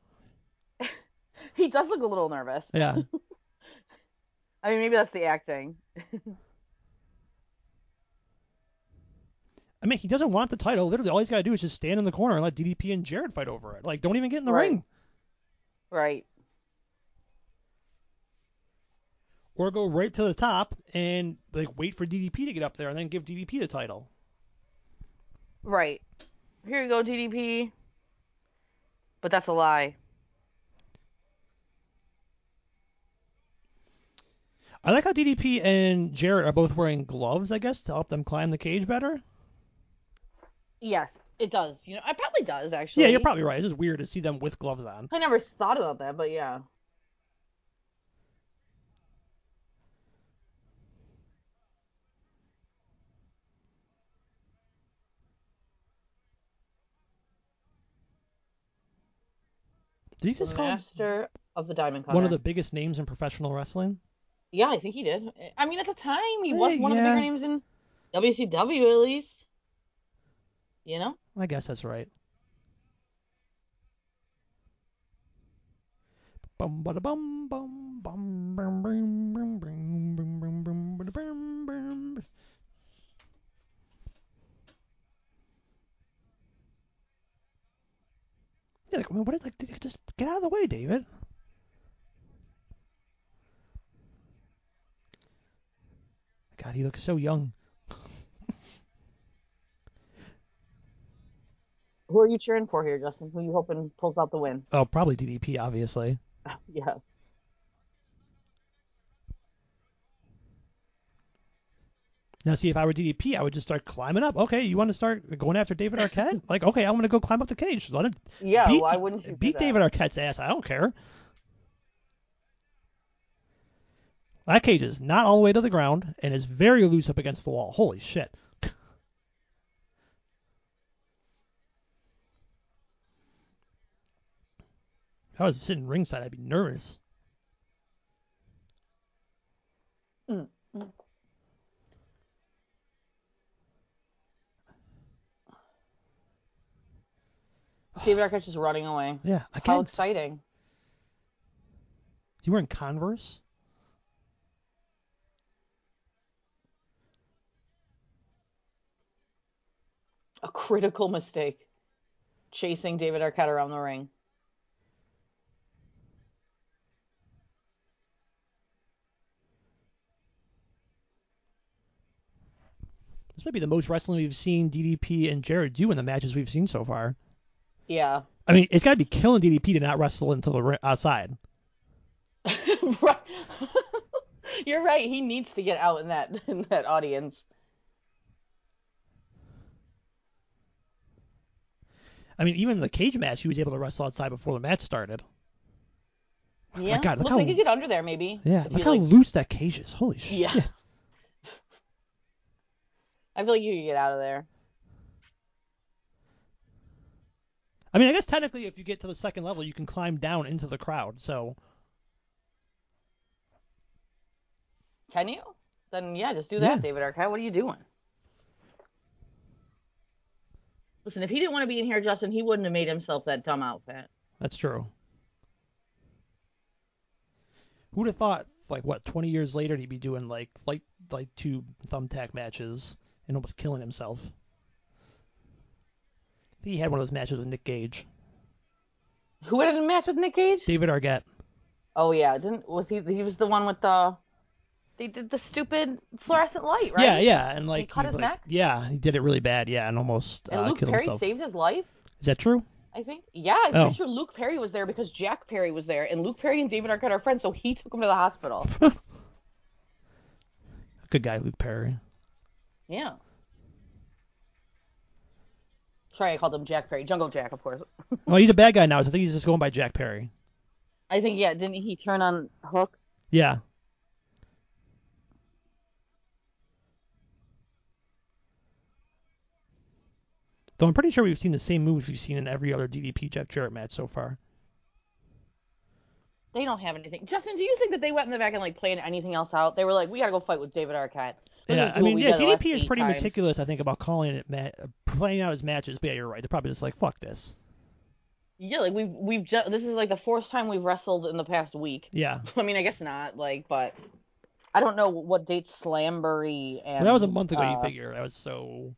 He does look a little nervous. Yeah. I mean, maybe that's the acting. I mean, he doesn't want the title. Literally, all he's got to do is just stand in the corner and let DDP and Jarrett fight over it. Like, don't even get in the Right. ring. Right. or go right to the top and like wait for DDP to get up there and then give DDP the title. Right. Here you go, DDP. But that's a lie. I like how DDP and Jarrett are both wearing gloves, I guess, to help them climb the cage better. Yes, it does. You know, it probably does actually. Yeah, you're probably right. It's just weird to see them with gloves on. I never thought about that, but yeah. Did he just call master of the Diamond Cutter? one of the biggest names in professional wrestling? Yeah, I think he did. I mean, at the time, he was one of the bigger names in WCW, at least. You know? I guess that's right. Bum, bum, bum, bum. Yeah, like, I mean, what is like? did you Just get out of the way, David. God, he looks so young. Who are you cheering for here, Justin? Who are you hoping pulls out the win? Oh, probably DDP, obviously. yeah. Now, see, if I were DDP, I would just start climbing up. Okay, you want to start going after David Arquette? like, okay, I'm going to go climb up the cage. Let him Yeah, beat, why wouldn't you beat? David Arquette's ass. I don't care. That cage is not all the way to the ground and is very loose up against the wall. Holy shit. If I was sitting ringside, I'd be nervous. Mm, mm. David Arquette's just running away. Yeah, How again, exciting. he wearing Converse? A critical mistake. Chasing David Arquette around the ring. This might be the most wrestling we've seen DDP and Jarrett do in the matches we've seen so far. Yeah. I mean, it's got to be killing DDP to not wrestle until the outside. right. You're right. He needs to get out in that in that audience. I mean, even the cage match, he was able to wrestle outside before the match started. Yeah. God, look Looks how- like he could get under there maybe. Yeah, look how like- loose that cage is. Holy shit. Yeah. I feel like you could get out of there. I mean, I guess technically, if you get to the second level, you can climb down into the crowd. So Can you? Then yeah, just do Yeah. that, David Arquette. What are you doing? Listen, if he didn't want to be in here, Justin, he wouldn't have made himself that dumb outfit. that's true. Who'd have thought, like, what, 20 years later, he'd be doing like light, like two thumbtack matches and almost killing himself? He had one of those matches with Nick Gage, Who had a match with Nick Cage? David Arquette. Oh yeah, didn't was he? He was the one with the. They did the stupid fluorescent light, right? Yeah, yeah, and like he cut he, his like- neck? Yeah, he did it really bad. Yeah, and almost And uh, Luke killed Perry himself. saved his life. Is that true? I think. Yeah, I'm Oh. pretty sure Luke Perry was there because Jack Perry was there, and Luke Perry and David Arquette are friends, so he took him to the hospital. Good guy, Luke Perry. yeah. Sorry, I called him Jack Perry. Jungle Jack, of course. Well, he's a bad guy now, so I think he's just going by Jack Perry. I think yeah. Didn't he turn on Hook? Yeah. Though I'm pretty sure we've seen the same moves we've seen in every other DDP Jeff Jarrett match so far. They don't have anything. Justin, do you think that they went in the back and like planned anything else out? They were like, we gotta go fight with David Arquette. Let's yeah, I mean, we yeah, did DDP is pretty times." meticulous, I think, about calling it, ma- playing out his matches. But yeah, you're right. They're probably just like, fuck this. Yeah, like we've we've just this is like the fourth time we've wrestled in the past week. Yeah. I mean, I guess not, like, but I don't know what date Slamboree and Well, that was a month ago, you uh, figure. That was so.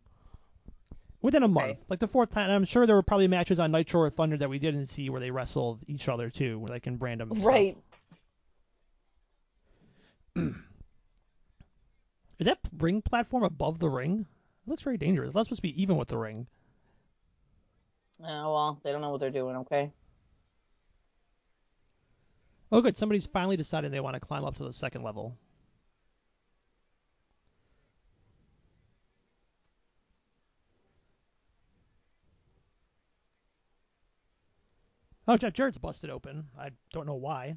Within a month. Okay. Like the fourth time. I'm sure there were probably matches on Nitro or Thunder that we didn't see where they wrestled each other, too, where they can random. stuff. Right. Is that ring platform above the ring? It looks very dangerous. That's supposed to be even with the ring. Oh well, they don't know what they're doing. Okay. Oh, good. Somebody's finally decided they want to climb up to the second level. Oh, Jeff Jarrett's busted open. I don't know why.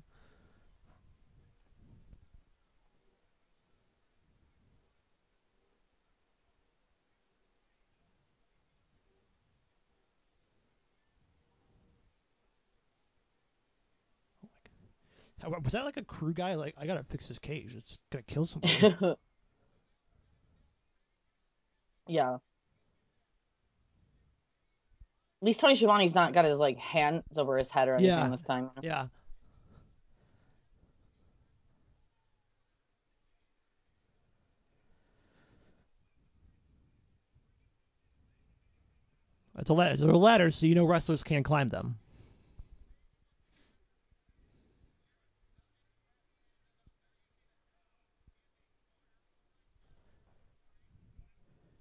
Was that like a crew guy? Like, I gotta fix his cage. It's gonna kill somebody. yeah. At least Tony Schiavone's not got his like hands over his head or anything Yeah. this time. yeah. It's a ladder. It's a ladder, so you know wrestlers can't climb them.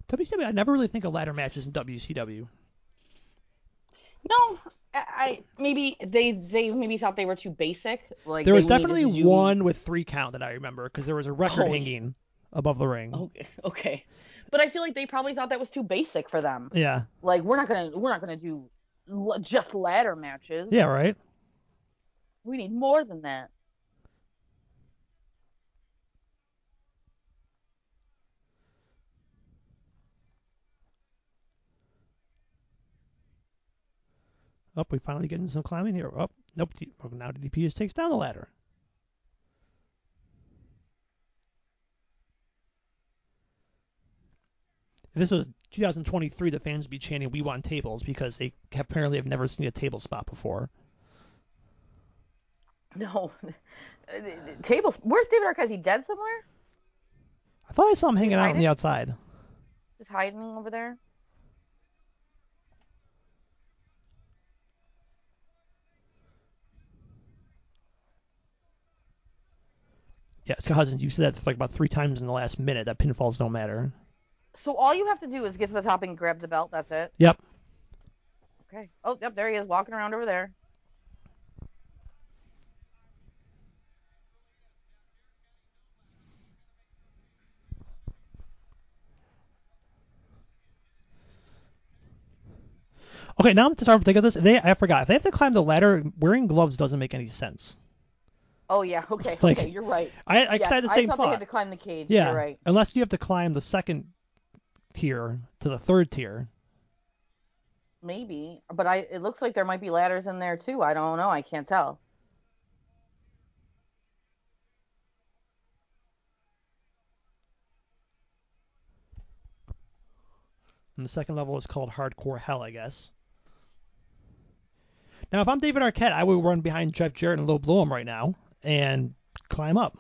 WCW, I never really think of ladder matches in WCW. No, I, maybe they they maybe thought they were too basic. Like There was definitely do- one with three count that I remember because there was a record Oh. hanging above the ring. Okay, okay, but I feel like they probably thought that was too basic for them. Yeah, Like we're not gonna we're not gonna do just ladder matches. yeah, right. We need more than that. Oh, we finally get getting some climbing here. Oh, nope. Now DDP just takes down the ladder. If this was 2023, the fans would be chanting, "We want tables," because they apparently have never seen a table spot before. No, tables. Where's David Arquette? Is he dead somewhere? I thought I saw him hanging out on the outside. Just hiding over there. Yeah, so Cousins, you said that like about three times in the last minute. That pinfalls don't matter. So all you have to do is get to the top and grab the belt. That's it. Yep. Okay. Oh, yep. There he is, walking around over there. Okay, now I'm starting to think of this. They, I forgot. If they have to climb the ladder, wearing gloves doesn't make any sense. Oh yeah. Okay. Like, okay. You're right. I, I yeah, had the same I thought they had to climb the cage. yeah, You're right. unless you have to climb the second tier to the third tier. Maybe, but I. It looks like there might be ladders in there too. I don't know. I can't tell. And the second level is called Hardcore Hell, I guess. Now, if I'm David Arquette, I would run behind Jeff Jarrett and low blow him right now and climb up.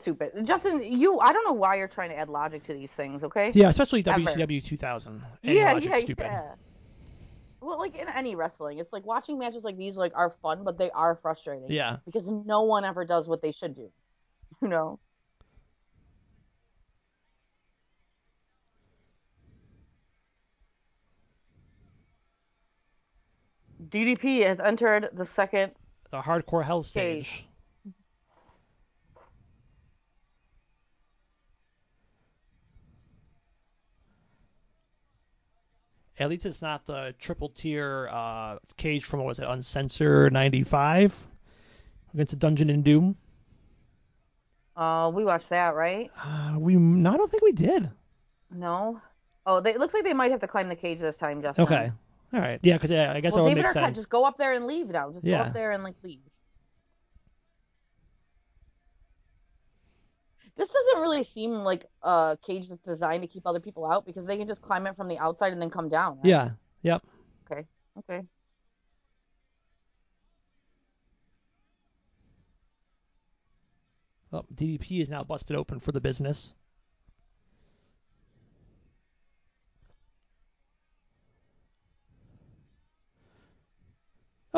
Stupid, Justin. You. I don't know why you're trying to add logic to these things. Okay. Yeah, especially Ever. WCW 2000. Yeah, yeah, stupid. yeah. Well, like in any wrestling, it's like watching matches like these like are fun, but they are frustrating. Yeah. Because no one ever does what they should do. You know. DDP has entered the second. The Hardcore Hell Stage. stage. At least it's not the triple tier uh, cage from what was it, Uncensored '95 against a Dungeon and Doom. Uh, we watched that, right? Uh, we, no, I don't think we did. No. Oh, they, it looks like they might have to climb the cage this time, Justin. Okay, all right, yeah, because yeah, I guess Well, that would make Arquette, sense. just go up there and leave now. Just Yeah. go up there and like leave. This doesn't really seem like a cage that's designed to keep other people out because they can just climb it from the outside and then come down. right? Yeah, yep. Okay. Okay. Oh, DDP is now busted open for the business.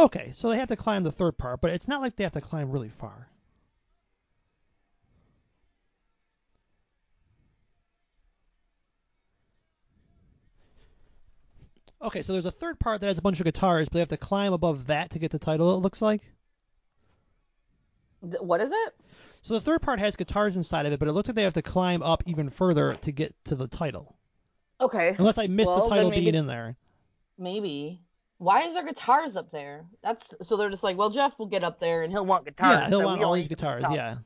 Okay, so they have to climb the third part, but it's not like they have to climb really far. Okay, so there's a third part that has a bunch of guitars, but they have to climb above that to get the title, it looks like. What is it? So the third part has guitars inside of it, but it looks like they have to climb up even further to get to the title. Okay. Unless I missed Well, the title maybe- being in there. Maybe. Why is there guitars up there? That's so they're just like, well, Jeff will get up there and he'll want guitars. yeah, he'll so want all these guitars. Yeah.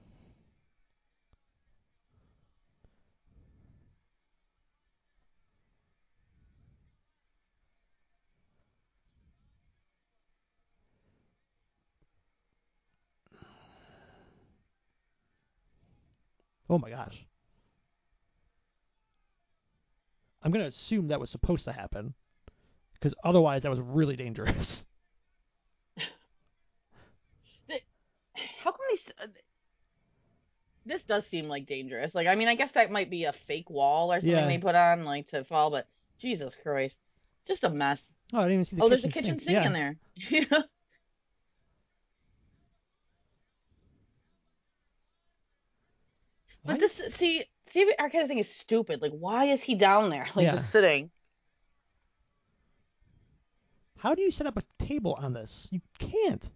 Oh my gosh. I'm gonna assume that was supposed to happen, because otherwise that was really dangerous. How come? Uh, this does seem like dangerous. Like, I mean, I guess that might be a fake wall or something Yeah. they put on, like to fall. But Jesus Christ, just a mess. Oh, I didn't even see the oh, kitchen there's a kitchen sink. sink yeah. in there. Yeah. But this, see, David Arquette thing is stupid. Like, why is he down there, like Yeah. just sitting? How do you set up a table on this? You can't.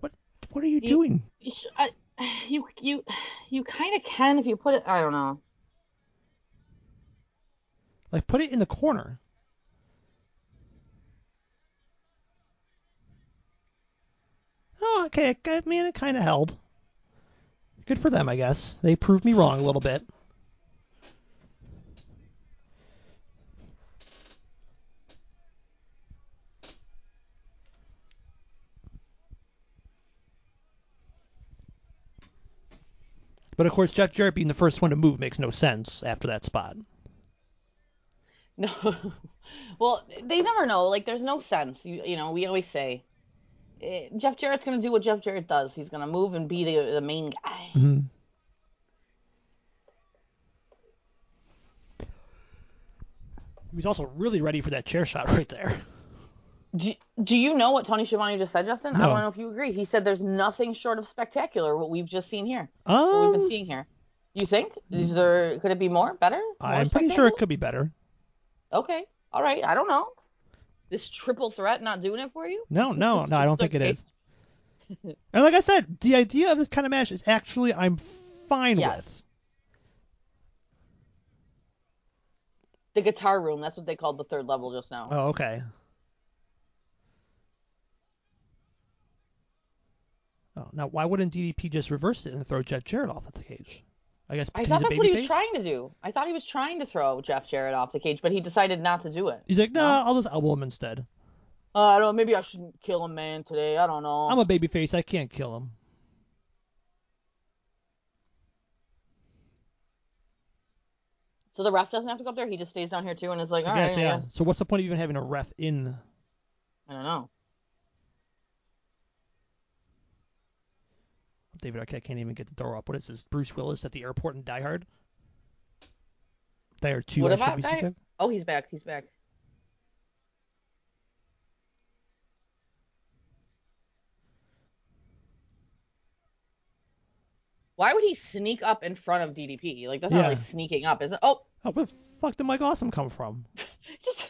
What What are you You- doing? You, I, you, you, you kind of can if you put it. I don't know. Like put it in the corner. Oh, okay. I mean, it kind of held. Good for them, I guess. They proved me wrong a little bit. But of course, Jeff Jarrett being the first one to move makes no sense after that spot. No. well, they never know. Like, there's no sense. You, you know, we always say eh, Jeff Jarrett's gonna do what Jeff Jarrett does. He's gonna move and be the the main guy. hmm He was also really ready for that chair shot right there. Do, do you know what Tony Schiavone just said, Justin? I don't know if you agree. He said there's nothing short of spectacular what we've just seen here. What we've Um, been seeing here. You think? Is there could it be more? Better? More I'm pretty sure it could be better. Okay. All right. I don't know. This triple threat not doing it for you? No, no, no, I don't think it is. And like I said, the idea of this kind of match is actually I'm fine Yes. with. The guitar room. That's what they called the third level just now. Oh, okay. Oh, now why wouldn't DDP just reverse it and throw Jeff Jarrett off the cage? I guess I thought he's a that's what he was trying to do. I thought he was trying to throw Jeff Jarrett off the cage, but he decided not to do it. He's like, no, No? I'll just elbow him instead. Uh, I don't. know, Maybe I shouldn't kill a man today. I don't know. I'm a babyface. I can't kill him. So the ref doesn't have to go up there. He just stays down here too, and is like, all I right, guess, I yeah. So what's the point of even having a ref in? I don't know. David Arquette can't even get the door up. What is this? Bruce Willis at the airport in Die Hard? Die Hard 2, What I about should be Die-. Oh, he's back. He's back. Why would he sneak up in front of DDP? Like that's not Yeah. really sneaking up, is it? Oh, Oh, where the fuck did Mike Awesome come from? just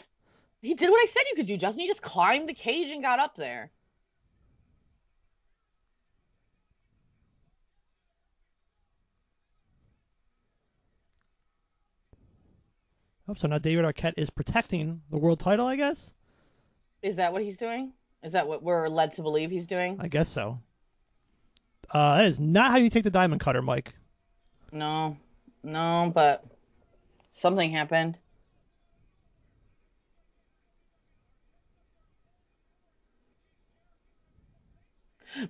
he did what I said you could do, Justin. He just climbed the cage and got up there. Oh, so now David Arquette is protecting the world title, I guess? Is that what he's doing? Is that what we're led to believe he's doing? I guess so. Uh, that is not how you take the diamond cutter, Mike. No, no, but something happened.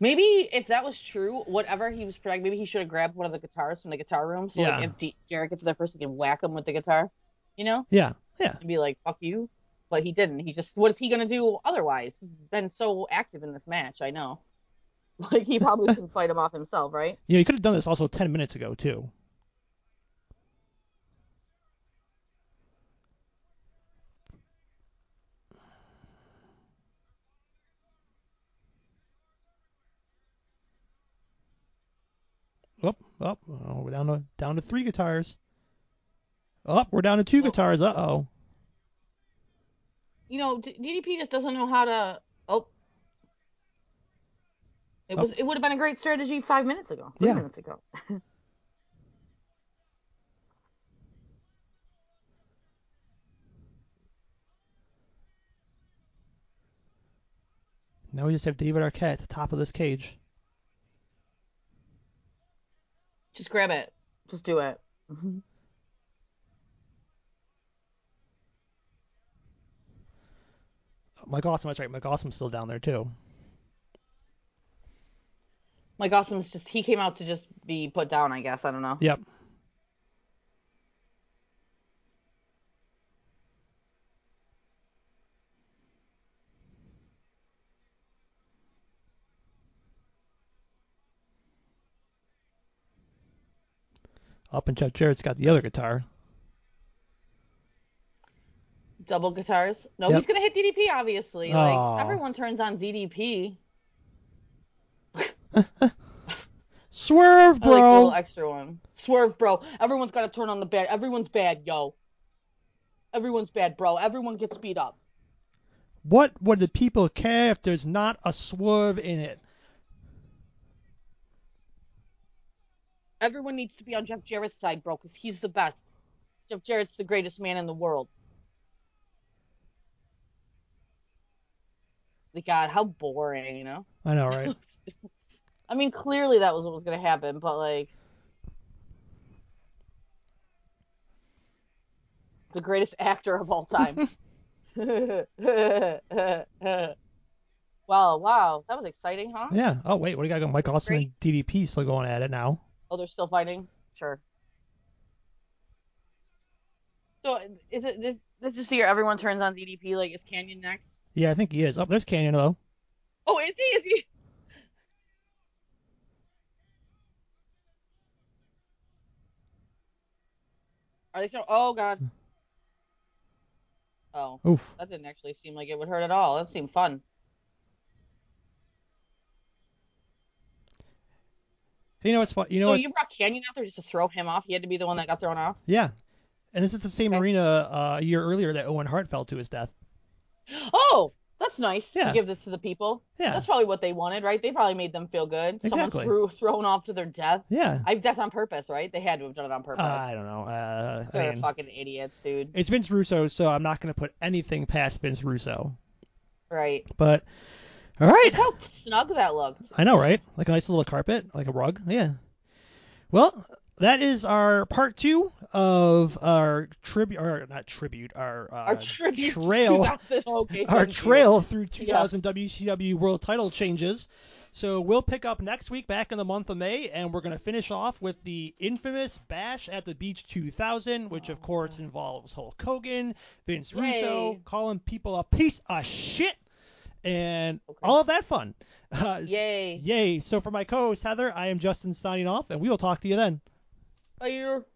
Maybe if that was true, whatever he was protecting, maybe he should have grabbed one of the guitars from the guitar room. So Yeah. like, if D- Jarrett gets there first, he can whack him with the guitar, you know, Yeah, yeah. and be like, "Fuck you." But he didn't. He just, what is he gonna do otherwise? He's been so active in this match. I know. Like he probably can fight him off himself, right? Yeah, he could have done this also 10 minutes ago, too. Up, up. Oh, we're down to down to three guitars. Up, we're down to two guitars. Uh oh. you know, DDP just doesn't know how to. Oh, it Oh. was. It would have been a great strategy five minutes ago, three Yeah. minutes ago. Now we just have David Arquette at the top of this cage. Just grab it. Just do it. Mhm. Mike Awesome, that's right. Mike Awesome's still down there too. Mike Awesome's just. He came out to just be put down. I guess. I don't know. Yep. Up and Jeff Jarrett's got the other guitar. Double guitars. No, Yep. he's gonna hit DDP. Obviously, like everyone turns on DDP. Swerve, I like bro. little extra one. Swerve, bro. Everyone's got to turn on the bad. Everyone's bad, yo. Everyone's bad, bro. Everyone gets beat up. what would the people care if there's not a swerve in it? Everyone needs to be on Jeff Jarrett's side, bro, because he's the best. Jeff Jarrett's the greatest man in the world. God, how boring, you know? I know, right? I mean, clearly that was what was going to happen, but like. The greatest actor of all time. wow, wow. That was exciting, huh? yeah. Oh wait, what do you got? Going? Mike Awesome and DDP still going at it now. Oh, they're still fighting? Sure. So is it this this is the year everyone turns on DDP like is Kanyon next? Yeah, I think he is. Oh, there's Kanyon though. Oh, is he? Is he? Are they still? Oh God. Oh, Oof. that didn't actually seem like it would hurt at all. That seemed fun. You know what's fun? You know so what's, you brought Kanyon out there just to throw him off? He had to be the one that got thrown off. yeah. And this is the same Okay. arena uh, a year earlier that Owen Hart fell to his death. Oh, that's nice Yeah. to give this to the people. Yeah. That's probably what they wanted, right? They probably made them feel good. Exactly. Someone threw thrown off to their death. Yeah. I, that's on purpose, right? They had to have done it on purpose. I don't know. Uh, They're mean, fucking idiots, dude. it's Vince Russo, so I'm not going to put anything past Vince Russo. Right. But all right, Look how snug that looked. I know, right? Like a nice little carpet, like a rug. Yeah. Well, that is our part two of our tribute, or not tribute, our, uh, Our tribute trail, 2000 okay, our trail through 2000 WCW World Title changes. So we'll pick up next week, back in the month of May, and we're going to finish off with the infamous Bash at the Beach 2000, which of course involves Hulk Hogan, Vince Russo, calling people a piece of shit, and Okay. all of that fun. Uh, Yay. Yay. So for my co-host Heather, I am Justin signing off, and we will talk to you then. Are you